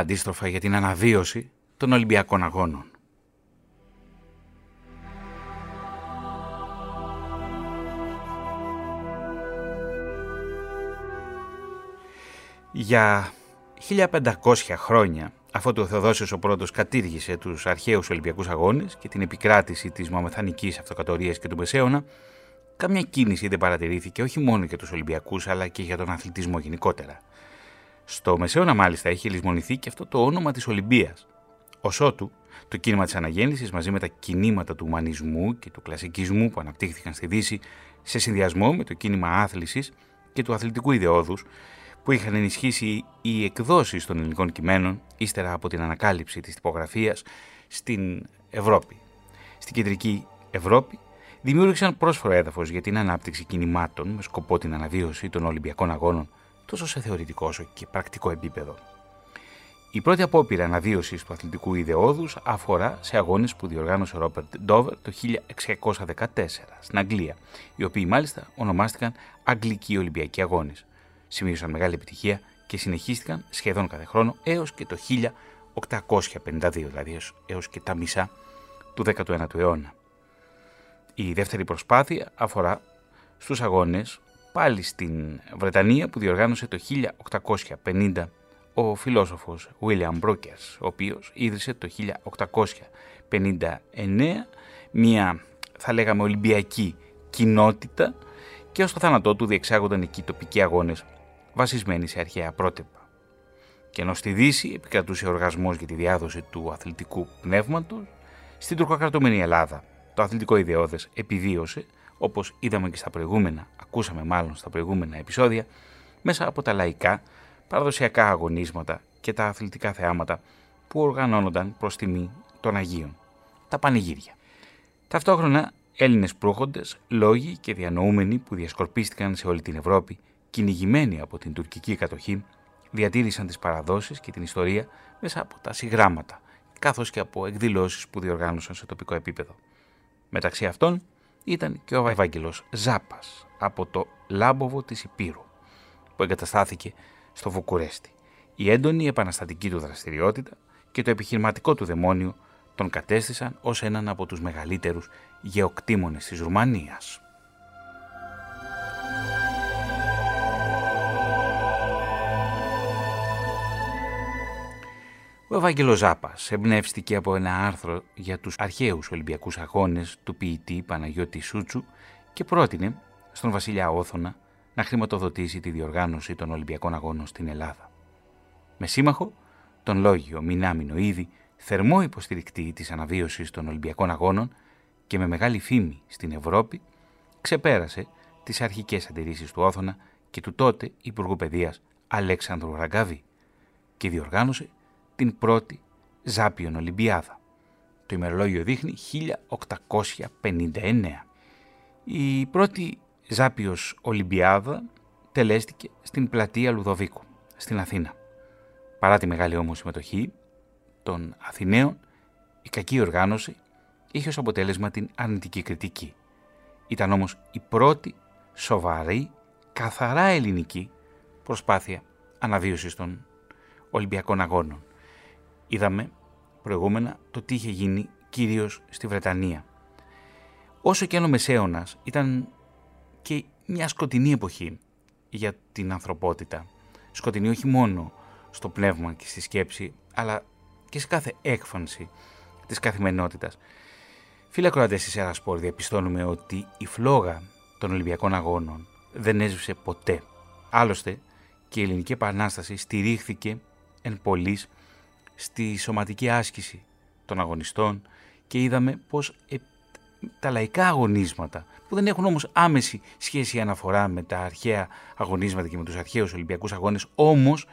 αντίστροφα για την αναβίωση των Ολυμπιακών Αγώνων. Για 1500 χρόνια, αφού ο Θεοδόσιος ο πρώτος κατήργησε τους αρχαίους Ολυμπιακούς Αγώνες και την επικράτηση της Μαμεθανικής Αυτοκρατορίας και του Μεσαίωνα, καμιά κίνηση δεν παρατηρήθηκε όχι μόνο για τους Ολυμπιακούς αλλά και για τον αθλητισμό γενικότερα. Στο Μεσαίωνα μάλιστα έχει λησμονηθεί και αυτό το όνομα της Ολυμπίας. Ως ότου, το κίνημα της αναγέννησης μαζί με τα κινήματα του ουμανισμού και του κλασικισμού που αναπτύχθηκαν στη Δύση σε συνδυασμό με το κίνημα άθλησης και του αθλητικού ιδεώδους που είχαν ενισχύσει οι εκδόσεις των ελληνικών κειμένων ύστερα από την ανακάλυψη της τυπογραφίας στην Ευρώπη. Στην κεντρική Ευρώπη δημιούργησαν πρόσφορο έδαφος για την ανάπτυξη κινημάτων με σκοπό την αναβίωση των Ολυμπιακών Αγώνων τόσο σε θεωρητικό όσο και πρακτικό επίπεδο. Η πρώτη απόπειρα αναβίωσης του αθλητικού ιδεώδους αφορά σε αγώνες που διοργάνωσε ο Ρόπερτ Ντόβερ το 1614 στην Αγγλία, οι οποίοι μάλιστα ονομάστηκαν Αγγλικοί Ολυμπιακοί Αγώνες. Σημείωσαν μεγάλη επιτυχία και συνεχίστηκαν σχεδόν κάθε χρόνο έως και το 1852, δηλαδή έως και τα μισά του 19ου αιώνα. Η δεύτερη προσπάθεια αφορά στους αγώνες πάλι στην Βρετανία που διοργάνωσε το 1850 ο φιλόσοφος William Brokers, ο οποίος ίδρυσε το 1859 μια θα λέγαμε Ολυμπιακή κοινότητα και ως το θάνατό του διεξάγονταν εκεί τοπικοί αγώνες βασισμένοι σε αρχαία πρότυπα. Και ενώ στη Δύση επικρατούσε οργασμός για τη διάδοση του αθλητικού πνεύματος, στην τουρκοκρατούμενη Ελλάδα το αθλητικό ιδεώδες επιβίωσε, όπως είδαμε και στα προηγούμενα, ακούσαμε μάλλον στα προηγούμενα επεισόδια, μέσα από τα λαϊκά, παραδοσιακά αγωνίσματα και τα αθλητικά θεάματα που οργανώνονταν προς τιμή των Αγίων, τα πανηγύρια. Ταυτόχρονα Έλληνες προύχοντες, λόγοι και διανοούμενοι που διασκορπίστηκαν σε όλη την Ευρώπη, κυνηγημένοι από την τουρκική κατοχή, διατήρησαν τις παραδόσεις και την ιστορία μέσα από τα συγγράμματα, καθώς και από εκδηλώσεις που διοργάνωσαν σε τοπικό επίπεδο. Μεταξύ αυτών ήταν και ο Ευάγγελος Ζάπας από το Λάμποβο της Υπήρου, που εγκαταστάθηκε στο Βουκουρέστι. Η έντονη επαναστατική του δραστηριότητα και το επιχειρηματικό του δαιμόνιο τον κατέστησαν ως έναν από τους μεγαλύτερους γεωκτήμονες της Ρουμανίας. Ο Ευάγγελος Ζάπας εμπνεύστηκε από ένα άρθρο για τους αρχαίους Ολυμπιακούς Αγώνες του ποιητή Παναγιώτη Σούτσου και πρότεινε στον βασιλιά Όθωνα να χρηματοδοτήσει τη διοργάνωση των Ολυμπιακών Αγώνων στην Ελλάδα. Με σύμμαχο τον λόγιο Μινάμινο ήδη θερμό υποστηρικτή της αναβίωσης των Ολυμπιακών Αγώνων και με μεγάλη φήμη στην Ευρώπη, ξεπέρασε τις αρχικές αντιρρήσεις του Όθωνα και του τότε Υπουργού Παιδείας Αλέξανδρου Ραγκάβη και διοργάνωσε την πρώτη Ζάπιον Ολυμπιάδα. Το ημερολόγιο δείχνει 1859. Η πρώτη Ζάπιος Ολυμπιάδα τελέστηκε στην πλατεία Λουδοβίκου, στην Αθήνα. Παρά τη μεγάλη όμως συμμετοχή των Αθηναίων, η κακή οργάνωση είχε ως αποτέλεσμα την αρνητική κριτική. Ήταν όμως η πρώτη σοβαρή, καθαρά ελληνική προσπάθεια αναβίωσης των Ολυμπιακών Αγώνων. Είδαμε προηγούμενα το τι είχε γίνει κυρίως στη Βρετανία. Όσο και αν ο Μεσαίωνας ήταν και μια σκοτεινή εποχή για την ανθρωπότητα. Σκοτεινή όχι μόνο στο πνεύμα και στη σκέψη, αλλά και σε κάθε έκφανση της καθημερινότητας. Φίλε ακροατές της Ερασπόρ, διαπιστώνουμε ότι η φλόγα των Ολυμπιακών Αγώνων δεν έσβησε ποτέ. Άλλωστε και η Ελληνική Επανάσταση στηρίχθηκε εν πολλής στη σωματική άσκηση των αγωνιστών και είδαμε πως ε, τα λαϊκά αγωνίσματα που δεν έχουν όμως άμεση σχέση αναφορά με τα αρχαία αγωνίσματα και με τους αρχαίους Ολυμπιακούς Αγώνες όμως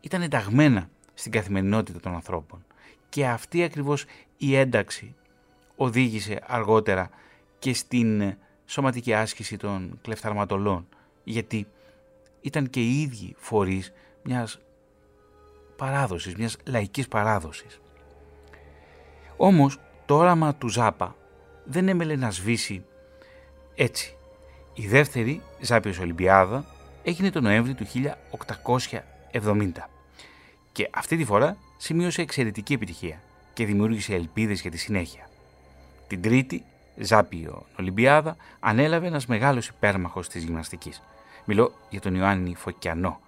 ήταν ενταγμένα στην καθημερινότητα των ανθρώπων. Και αυτή ακριβώς η ένταξη οδήγησε αργότερα και στην σωματική άσκηση των κλεφταρματολών, γιατί ήταν και οι ίδιοι φορείς μιας παράδοσης, μιας λαϊκής παράδοσης. Όμως το όραμα του Ζάπα δεν έμελε να σβήσει έτσι. Η δεύτερη Ζάπιος Ολυμπιάδα έγινε το Νοέμβρη του 1870 και αυτή τη φορά σημείωσε εξαιρετική επιτυχία και δημιούργησε ελπίδες για τη συνέχεια. Την τρίτη, Ζάπιο Ολυμπιάδα, ανέλαβε ένας μεγάλος υπέρμαχος της γυμναστικής. Μιλώ για τον Ιωάννη Φωκιανό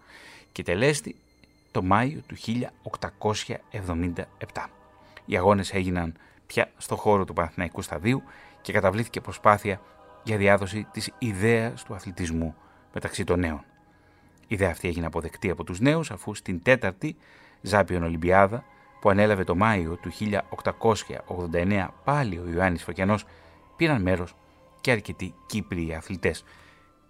και τελέστη το Μάιο του 1877. Οι αγώνες έγιναν πια στο χώρο του Παναθηναϊκού Σταδίου και καταβλήθηκε προσπάθεια για διάδοση της ιδέας του αθλητισμού μεταξύ των νέων. Η ιδέα αυτή έγινε αποδεκτή από τους νέους αφού στην τέταρτη Ζάπιον Ολυμπιάδα που ανέλαβε το Μάιο του 1889 πάλι ο Ιωάννης Φωκιανός πήραν μέρος και αρκετοί Κύπριοι αθλητές.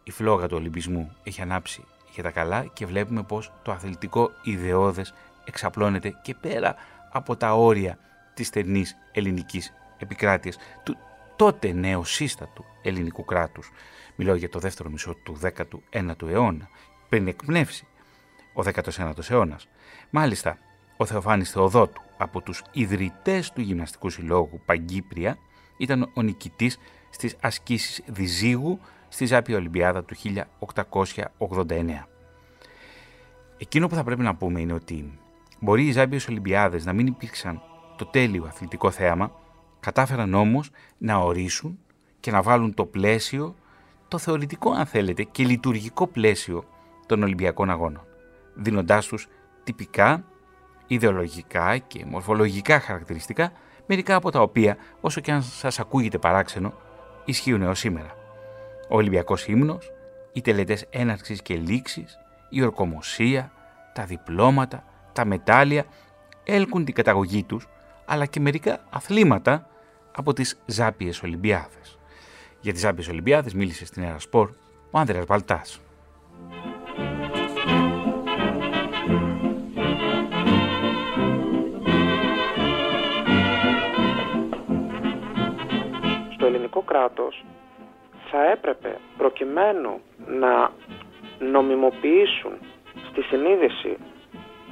Η φλόγα του Ολυμπισμού έχει ανάψει για τα καλά και βλέπουμε πως το αθλητικό ιδεώδες εξαπλώνεται και πέρα από τα όρια της στενής ελληνικής επικράτειας του τότε νεοσύστατου ελληνικού κράτους. Μιλάω για το δεύτερο μισό του 19ου αιώνα πριν εκπνεύσει ο 19ος αιώνας. Μάλιστα, ο Θεοφάνης Θεοδότου από τους ιδρυτές του Γυμναστικού Συλλόγου Παγκύπρια ήταν ο νικητής στις ασκήσεις Διζύγου στη Ζάπια Ολυμπιάδα του 1889. Εκείνο που θα πρέπει να πούμε είναι ότι μπορεί οι Ζάπιες Ολυμπιάδες να μην υπήρξαν το τέλειο αθλητικό θέαμα, κατάφεραν όμως να ορίσουν και να βάλουν το πλαίσιο, το θεωρητικό αν θέλετε και λειτουργικό πλαίσιο των Ολυμπιακών Αγώνων, δίνοντάς τους τυπικά, ιδεολογικά και μορφολογικά χαρακτηριστικά, μερικά από τα οποία, όσο και αν σας ακούγεται παράξενο, ισχύουν έως σήμερα ο Ολυμπιακός ύμνος, οι τελετές έναρξης και λήξης, η ορκομοσία, τα διπλώματα, τα μετάλλια έλκουν την καταγωγή τους, αλλά και μερικά αθλήματα από τις Ζάπιες Ολυμπιάδες. Για τις Ζάπιες Ολυμπιάδες μίλησε στην Ερασπορ ο Άνδρεα Βαλτά. Στο ελληνικό κράτος θα έπρεπε προκειμένου να νομιμοποιήσουν στη συνείδηση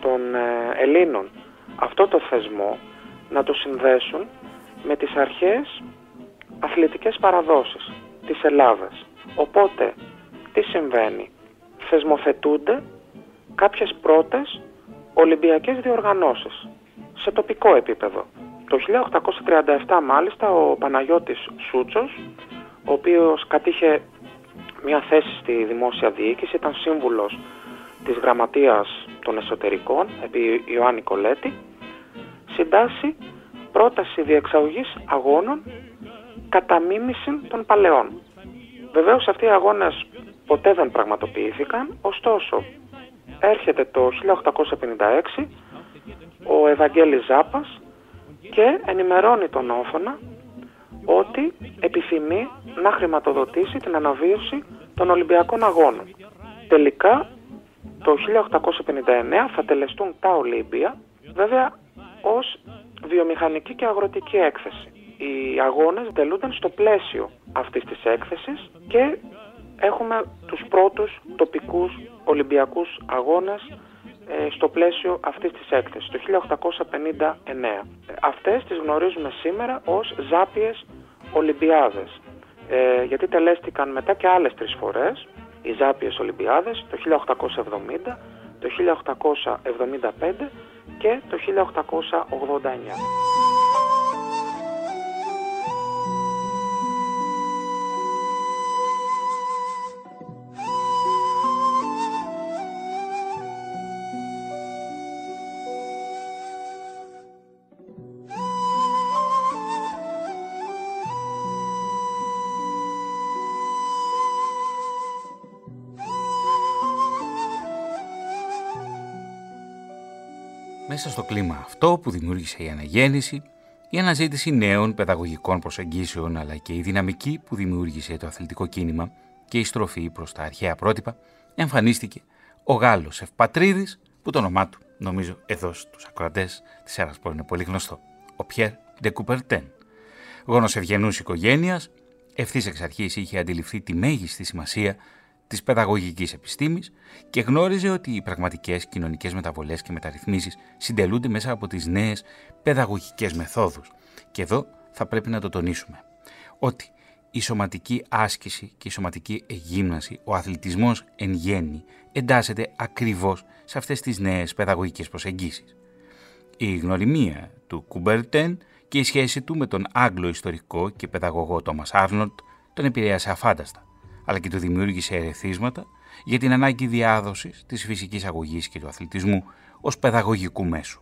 των ε, Ελλήνων αυτό το θεσμό να το συνδέσουν με τις αρχές αθλητικές παραδόσεις της Ελλάδας. Οπότε, τι συμβαίνει; Θεσμοθετούνται κάποιες πρώτες Ολυμπιακές διοργανώσεις σε τοπικό επίπεδο. Το 1837 μάλιστα ο Παναγιώτης Σούτσος, ο οποίος κατήχε μια θέση στη δημόσια διοίκηση, ήταν σύμβουλος της Γραμματείας των Εσωτερικών επί Ιωάννη Κολέτη, συντάσσει πρόταση διεξαγωγής αγώνων κατά μίμησης των παλαιών. Βεβαίως αυτοί οι αγώνες ποτέ δεν πραγματοποιήθηκαν, ωστόσο έρχεται το 1856 ο Ευαγγέλης Ζάπας και ενημερώνει τον Όφωνα ότι επιθυμεί να χρηματοδοτήσει την αναβίωση των Ολυμπιακών Αγώνων. Τελικά το 1859 θα τελεστούν τα Ολύμπια, βέβαια ως βιομηχανική και αγροτική έκθεση. Οι αγώνες τελούνταν στο πλαίσιο αυτής της έκθεσης και έχουμε τους πρώτους τοπικούς Ολυμπιακούς αγώνες ε, στο πλαίσιο αυτής της έκθεσης, το 1859. Αυτές τις γνωρίζουμε σήμερα ως Ζάπιες Ολυμπιάδες, ε, γιατί τελέστηκαν μετά και άλλες τρεις φορές οι Ζάπιες Ολυμπιάδες το 1870, το 1875 και το 1889. Μέσα στο κλίμα αυτό που δημιούργησε η αναγέννηση, η αναζήτηση νέων παιδαγωγικών προσεγγίσεων αλλά και η δυναμική που δημιούργησε το αθλητικό κίνημα και η στροφή προς τα αρχαία πρότυπα, εμφανίστηκε ο Γάλλος Ευπατρίδης, που το όνομά του νομίζω εδώ στους ακροατές της Έρασπορ είναι πολύ γνωστό, ο Πιέρ Ντεκουπερτέν. Γόνος ευγενούς οικογένειας, ευθύς εξ αρχής είχε αντιληφθεί τη μέγιστη σημασία της παιδαγωγικής επιστήμης και γνώριζε ότι οι πραγματικές κοινωνικές μεταβολές και μεταρρυθμίσεις συντελούνται μέσα από τις νέες παιδαγωγικές μεθόδους. Και εδώ θα πρέπει να το τονίσουμε. Ότι η σωματική άσκηση και η σωματική εγύμναση, ο αθλητισμός εν γέννη, εντάσσεται ακριβώς σε αυτές τις νέες παιδαγωγικές προσεγγίσεις. Η γνωριμία του Κουμπερτέν και η σχέση του με τον Άγγλο ιστορικό και παιδαγωγό Τόμας Άρνολτ τον επηρέασε αφάνταστα αλλά και του δημιούργησε ερεθίσματα για την ανάγκη διάδοσης της φυσικής αγωγής και του αθλητισμού ως παιδαγωγικού μέσου.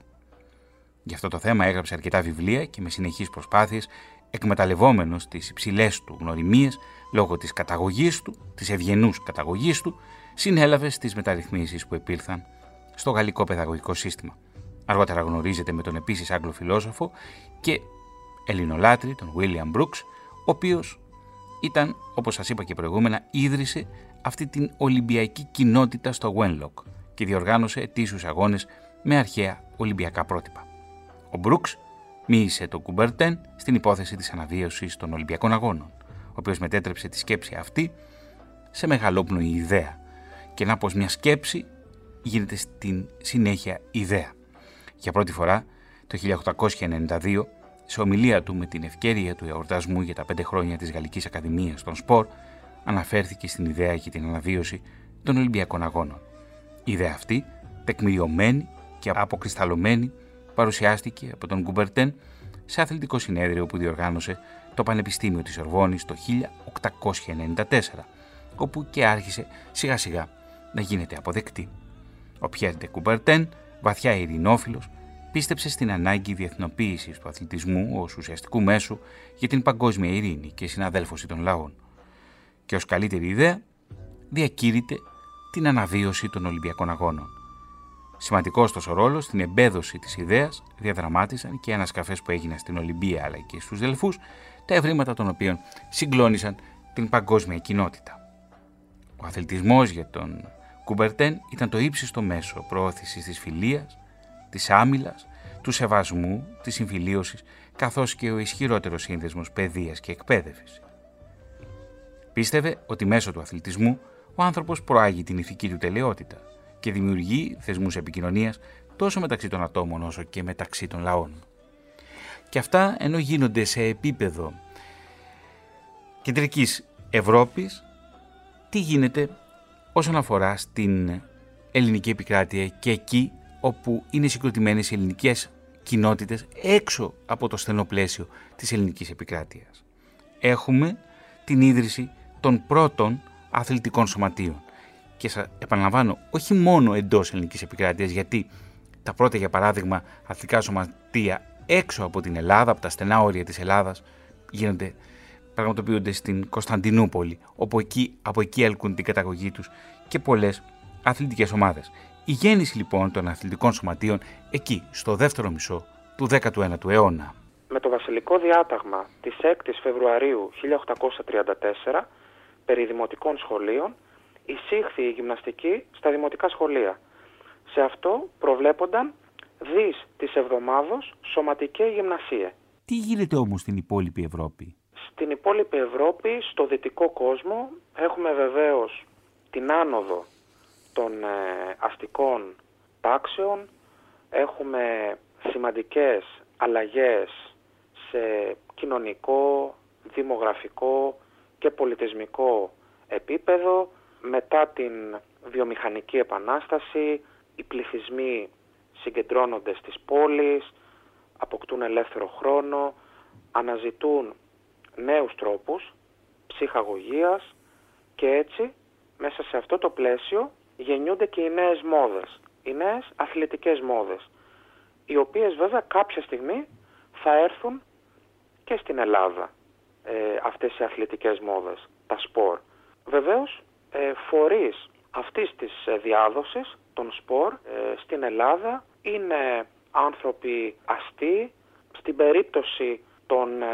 Γι' αυτό το θέμα έγραψε αρκετά βιβλία και με συνεχείς προσπάθειες εκμεταλλευόμενος τις υψηλές του γνωριμίες λόγω της καταγωγής του, της ευγενούς καταγωγής του, συνέλαβε στις μεταρρυθμίσεις που επήλθαν στο γαλλικό παιδαγωγικό σύστημα. Αργότερα γνωρίζεται με τον επίσης Άγγλο φιλόσοφο και ελληνολάτρη, τον William Brooks, ο οποίος ήταν, όπως σας είπα και προηγούμενα, ίδρυσε αυτή την Ολυμπιακή κοινότητα στο Wenlock και διοργάνωσε ετήσιους αγώνες με αρχαία Ολυμπιακά πρότυπα. Ο Μπρούξ μίλησε τον Κουμπερτέν στην υπόθεση της αναβίωσης των Ολυμπιακών Αγώνων, ο οποίος μετέτρεψε τη σκέψη αυτή σε μεγαλόπνοη ιδέα και να πως μια σκέψη γίνεται στην συνέχεια ιδέα. Για πρώτη φορά το 1892 σε ομιλία του με την ευκαιρία του εορτασμού για τα πέντε χρόνια της Γαλλικής Ακαδημίας των Σπορ, αναφέρθηκε στην ιδέα για την αναβίωση των Ολυμπιακών Αγώνων. Η ιδέα αυτή, τεκμηριωμένη και αποκρισταλωμένη, παρουσιάστηκε από τον Γκουμπερτέν σε αθλητικό συνέδριο που διοργάνωσε το Πανεπιστήμιο της Ορβόνης το 1894, όπου και άρχισε σιγά σιγά να γίνεται αποδεκτή. Ο Πιέρντε Κουμπερτέν, βαθιά ειρηνόφιλος, πίστεψε στην ανάγκη διεθνοποίησης του αθλητισμού ως ουσιαστικού μέσου για την παγκόσμια ειρήνη και συναδέλφωση των λαών. Και ως καλύτερη ιδέα, διακήρυτε την αναβίωση των Ολυμπιακών Αγώνων. Σημαντικός ωστόσο ρόλος στην εμπέδωση της ιδέας διαδραμάτισαν και οι ανασκαφές που έγιναν στην Ολυμπία αλλά και στους Δελφούς, τα ευρήματα των οποίων συγκλώνησαν την παγκόσμια κοινότητα. Ο αθλητισμός για τον Κουμπερτέν ήταν το ύψιστο μέσο προώθησης της φιλίας, της άμυλας, του σεβασμού, της συμφιλίωσης, καθώς και ο ισχυρότερος σύνδεσμος παιδείας και εκπαίδευσης. Πίστευε ότι μέσω του αθλητισμού ο άνθρωπος προάγει την ηθική του τελειότητα και δημιουργεί θεσμούς επικοινωνίας τόσο μεταξύ των ατόμων όσο και μεταξύ των λαών. Και αυτά ενώ γίνονται σε επίπεδο κεντρικής Ευρώπης, τι γίνεται όσον αφορά στην ελληνική επικράτεια και εκεί όπου είναι συγκροτημένες οι ελληνικές κοινότητες έξω από το στενό πλαίσιο της ελληνικής επικράτειας. Έχουμε την ίδρυση των πρώτων αθλητικών σωματείων. Και σας επαναλαμβάνω, όχι μόνο εντός ελληνικής επικράτειας, γιατί τα πρώτα για παράδειγμα αθλητικά σωματεία έξω από την Ελλάδα, από τα στενά όρια της Ελλάδας, γίνονται, πραγματοποιούνται στην Κωνσταντινούπολη, όπου εκεί, από εκεί έλκουν την καταγωγή τους και πολλές αθλητικές ομάδες. Η γέννηση λοιπόν των αθλητικών σωματείων εκεί, στο δεύτερο μισό του 19ου αιώνα. Με το βασιλικό διάταγμα της 6ης Φεβρουαρίου 1834 περί δημοτικών σχολείων εισήχθη η γυμναστική στα δημοτικά σχολεία. Σε αυτό προβλέπονταν δις της εβδομάδος σωματική γυμνασία. Τι γίνεται όμως στην υπόλοιπη Ευρώπη; Στην υπόλοιπη Ευρώπη, στο δυτικό κόσμο, έχουμε βεβαίως την άνοδο των ε, αστικών τάξεων, έχουμε σημαντικές αλλαγές σε κοινωνικό, δημογραφικό και πολιτισμικό επίπεδο. Μετά την βιομηχανική επανάσταση, οι πληθυσμοί συγκεντρώνονται στις πόλεις, αποκτούν ελεύθερο χρόνο, αναζητούν νέους τρόπους ψυχαγωγίας και έτσι μέσα σε αυτό το πλαίσιο γεννιούνται και οι νέες μόδες, οι νέες αθλητικές μόδες, οι οποίες βέβαια κάποια στιγμή θα έρθουν και στην Ελλάδα ε, αυτές οι αθλητικές μόδες, τα σπορ. Βεβαίως, ε, φορείς αυτής της ε, διάδοσης των σπορ ε, στην Ελλάδα είναι άνθρωποι αστεί. Στην περίπτωση των ε,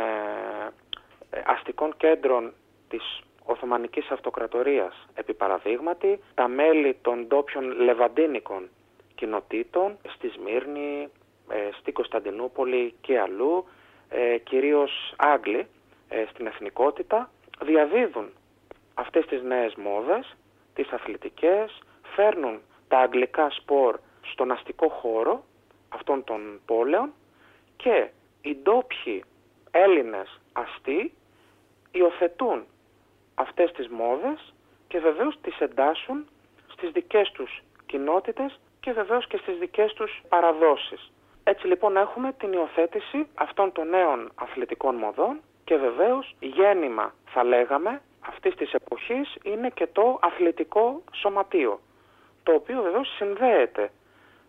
αστικών κέντρων της Οθωμανικής Αυτοκρατορίας, επί παραδείγματι, τα μέλη των ντόπιων λεβαντίνικων κοινοτήτων στη Σμύρνη, στην Κωνσταντινούπολη και αλλού, κυρίως Άγγλοι στην εθνικότητα, διαδίδουν αυτές τις νέες μόδες, τις αθλητικές, φέρνουν τα αγγλικά σπορ στον αστικό χώρο αυτών των πόλεων και οι ντόπιοι Έλληνες αστεί υιοθετούν αυτές τις μόδες και βεβαίως τις εντάσσουν στις δικές τους κοινότητες και βεβαίως και στις δικές τους παραδόσεις. Έτσι λοιπόν έχουμε την υιοθέτηση αυτών των νέων αθλητικών μοδών και βεβαίως γέννημα θα λέγαμε αυτής της εποχής είναι και το αθλητικό σωματείο το οποίο βεβαίως συνδέεται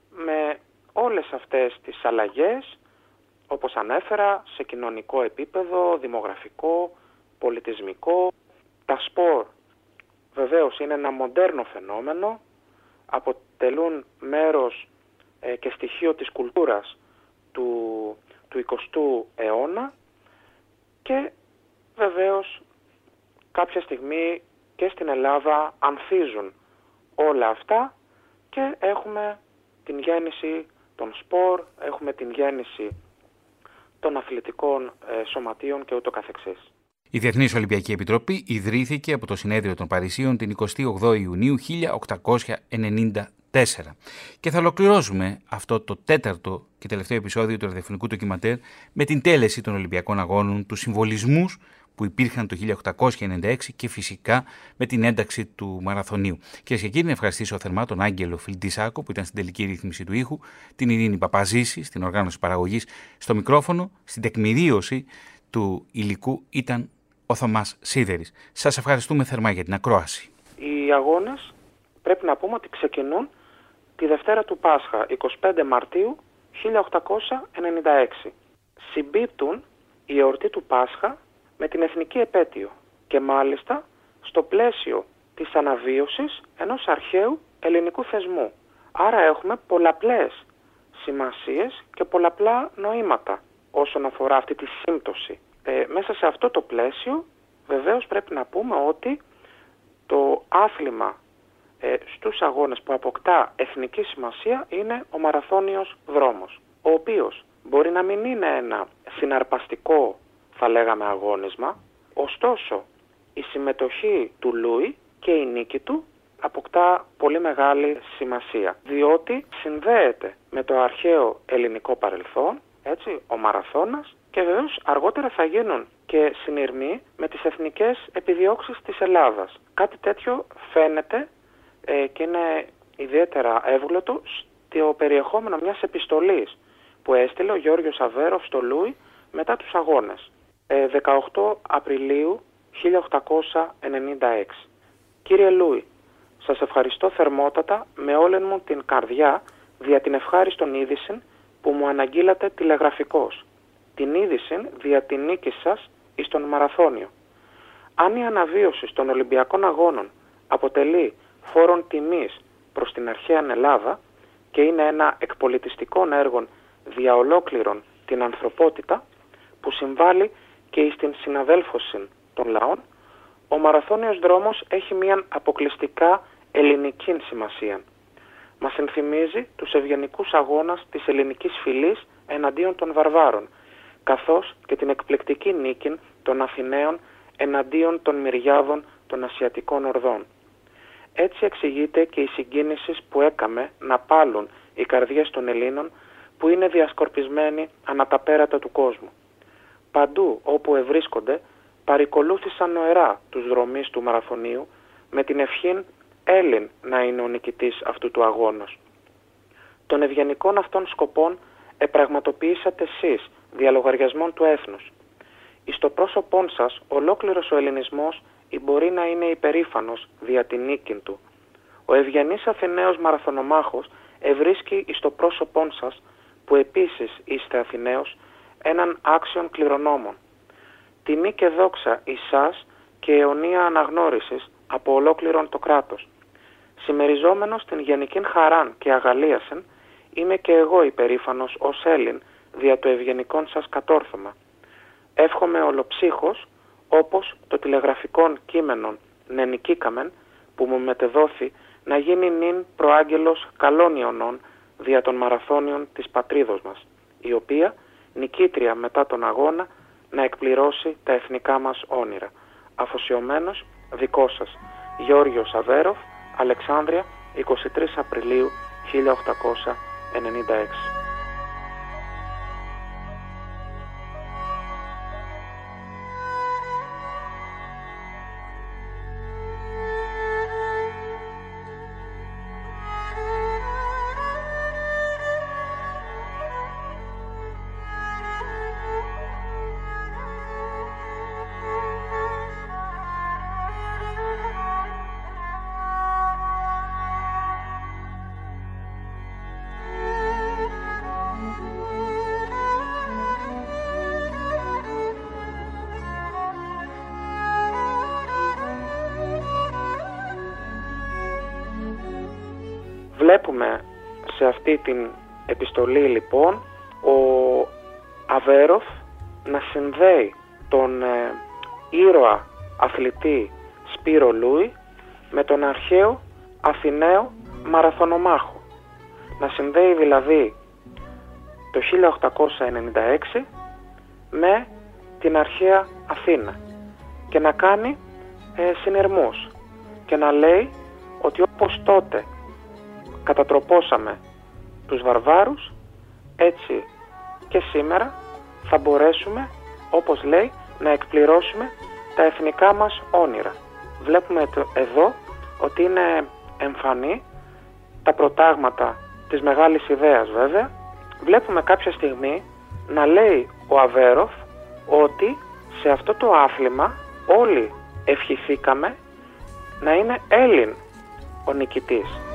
με όλες αυτές τις αλλαγές όπως ανέφερα σε κοινωνικό επίπεδο, δημογραφικό, πολιτισμικό. Τα σπορ βεβαίως είναι ένα μοντέρνο φαινόμενο, αποτελούν μέρος ε, και στοιχείο της κουλτούρας του, του 20ου αιώνα και βεβαίως κάποια στιγμή και στην Ελλάδα ανθίζουν όλα αυτά και έχουμε την γέννηση των σπορ, έχουμε την γέννηση των αθλητικών ε, σωματείων και ούτω καθεξής. Η Διεθνής Ολυμπιακή Επιτροπή ιδρύθηκε από το Συνέδριο των Παρισίων την 28 Ιουνίου 1894. Και θα ολοκληρώσουμε αυτό το τέταρτο και τελευταίο επεισόδιο του ραδιοφωνικού ντοκιματέρ με την τέλεση των Ολυμπιακών Αγώνων, τους συμβολισμούς που υπήρχαν το 1896 και φυσικά με την ένταξη του μαραθωνίου. Κυρίες και κύριοι, να ευχαριστήσω θερμά τον Άγγελο Φιλντισάκο που ήταν στην τελική ρύθμιση του ήχου, την Ειρήνη Παπαζήση στην οργάνωση παραγωγής στο μικρόφωνο, στην τεκμηρίωση του υλικού ήταν ο Θωμά Σίδερης. Σας ευχαριστούμε θερμά για την ακρόαση. Οι αγώνες πρέπει να πούμε ότι ξεκινούν τη Δευτέρα του Πάσχα, 25 Μαρτίου 1896. Συμπίπτουν η εορτή του Πάσχα με την εθνική επέτειο και μάλιστα στο πλαίσιο της αναβίωσης ενός αρχαίου ελληνικού θεσμού. Άρα έχουμε πολλαπλές σημασίες και πολλαπλά νοήματα όσον αφορά αυτή τη σύμπτωση. Ε, μέσα σε αυτό το πλαίσιο βεβαίως πρέπει να πούμε ότι το άθλημα ε, στους αγώνες που αποκτά εθνική σημασία είναι ο μαραθώνιος δρόμος, ο οποίος μπορεί να μην είναι ένα συναρπαστικό θα λέγαμε αγώνισμα, ωστόσο η συμμετοχή του Λούι και η νίκη του αποκτά πολύ μεγάλη σημασία, διότι συνδέεται με το αρχαίο ελληνικό παρελθόν, έτσι, ο Μαραθώνας, και βεβαίως αργότερα θα γίνουν και συνειρμοί με τις εθνικές επιδιώξεις της Ελλάδας. Κάτι τέτοιο φαίνεται ε, και είναι ιδιαίτερα εύγλωτο στο περιεχόμενο μιας επιστολής που έστειλε ο Γιώργος Αβέροφ στο Λούι μετά τους αγώνες. 18 ε, Απριλίου 1896. Κύριε Λούι, σας ευχαριστώ θερμότατα με όλη μου την καρδιά δια την ευχάριστον είδηση που μου αναγγείλατε τηλεγραφικώς. Την είδηση δια την νίκη σας εις τον Μαραθώνιο. Αν η αναβίωση των Ολυμπιακών Αγώνων αποτελεί φόρον τιμής προς την αρχαία Ελλάδα και είναι ένα εκπολιτιστικό έργο δια ολόκληρον την ανθρωπότητα που συμβάλλει και στην συναδέλφωση των λαών, ο μαραθώνιος δρόμος έχει μια αποκλειστικά ελληνική σημασία. Μας ενθυμίζει τους ευγενικούς αγώνας της ελληνικής φυλής εναντίον των βαρβάρων, καθώς και την εκπληκτική νίκη των Αθηναίων εναντίον των μυριάδων των Ασιατικών Ορδών. Έτσι εξηγείται και η συγκίνηση που έκαμε να πάλουν οι καρδιές των Ελλήνων που είναι διασκορπισμένοι ανά τα πέρατα του κόσμου. Παντού όπου ευρίσκονται παρικολούθησαν νοερά τους δρομείς του μαραθωνίου με την ευχήν Έλλην να είναι ο νικητής αυτού του αγώνος. Των ευγενικών αυτών σκοπών επραγματοποιήσατε εσείς διαλογαριασμών του έθνους. Εις το πρόσωπόν σας ολόκληρος ο ελληνισμός ή μπορεί να είναι υπερήφανος δια την νίκη του. Ο ευγενής Αθηναίος μαραθωνομάχος ευρίσκει εις το πρόσωπόν σας που επίσης είστε Αθηναίος έναν άξιον κληρονόμων. Τιμή και δόξα εις και αιωνία αναγνώρισης από ολόκληρον το κράτος. Σημεριζόμενος την γενική χαράν και αγαλίασεν, είμαι και εγώ υπερήφανος ως Έλλην δια το ευγενικόν σας κατόρθωμα. Εύχομαι ολοψύχος, όπως το τηλεγραφικόν κείμενον νενικήκαμεν, που μου μετεδόθη να γίνει νυν προάγγελος καλών ιονών δια των μαραθώνιων της πατρίδος μας, η οποία, νικήτρια μετά τον αγώνα, να εκπληρώσει τα εθνικά μας όνειρα. Αφοσιωμένος δικό σας, Γιώργος Αβέροφ, Αλεξάνδρεια, 23 Απριλίου 1896. Σε αυτή την επιστολή λοιπόν ο Αβέροφ να συνδέει τον ε, ήρωα αθλητή Σπύρο Λούι με τον αρχαίο Αθηναίο μαραθωνομάχο. Να συνδέει δηλαδή το 1896 με την αρχαία Αθήνα και να κάνει ε, συνειρμούς και να λέει ότι όπως τότε κατατροπώσαμε τους βαρβάρους, έτσι και σήμερα θα μπορέσουμε, όπως λέει, να εκπληρώσουμε τα εθνικά μας όνειρα. Βλέπουμε εδώ ότι είναι εμφανή τα προτάγματα της μεγάλης ιδέας βέβαια. Βλέπουμε κάποια στιγμή να λέει ο Αβέροφ ότι σε αυτό το άθλημα όλοι ευχηθήκαμε να είναι Έλλην ο νικητής.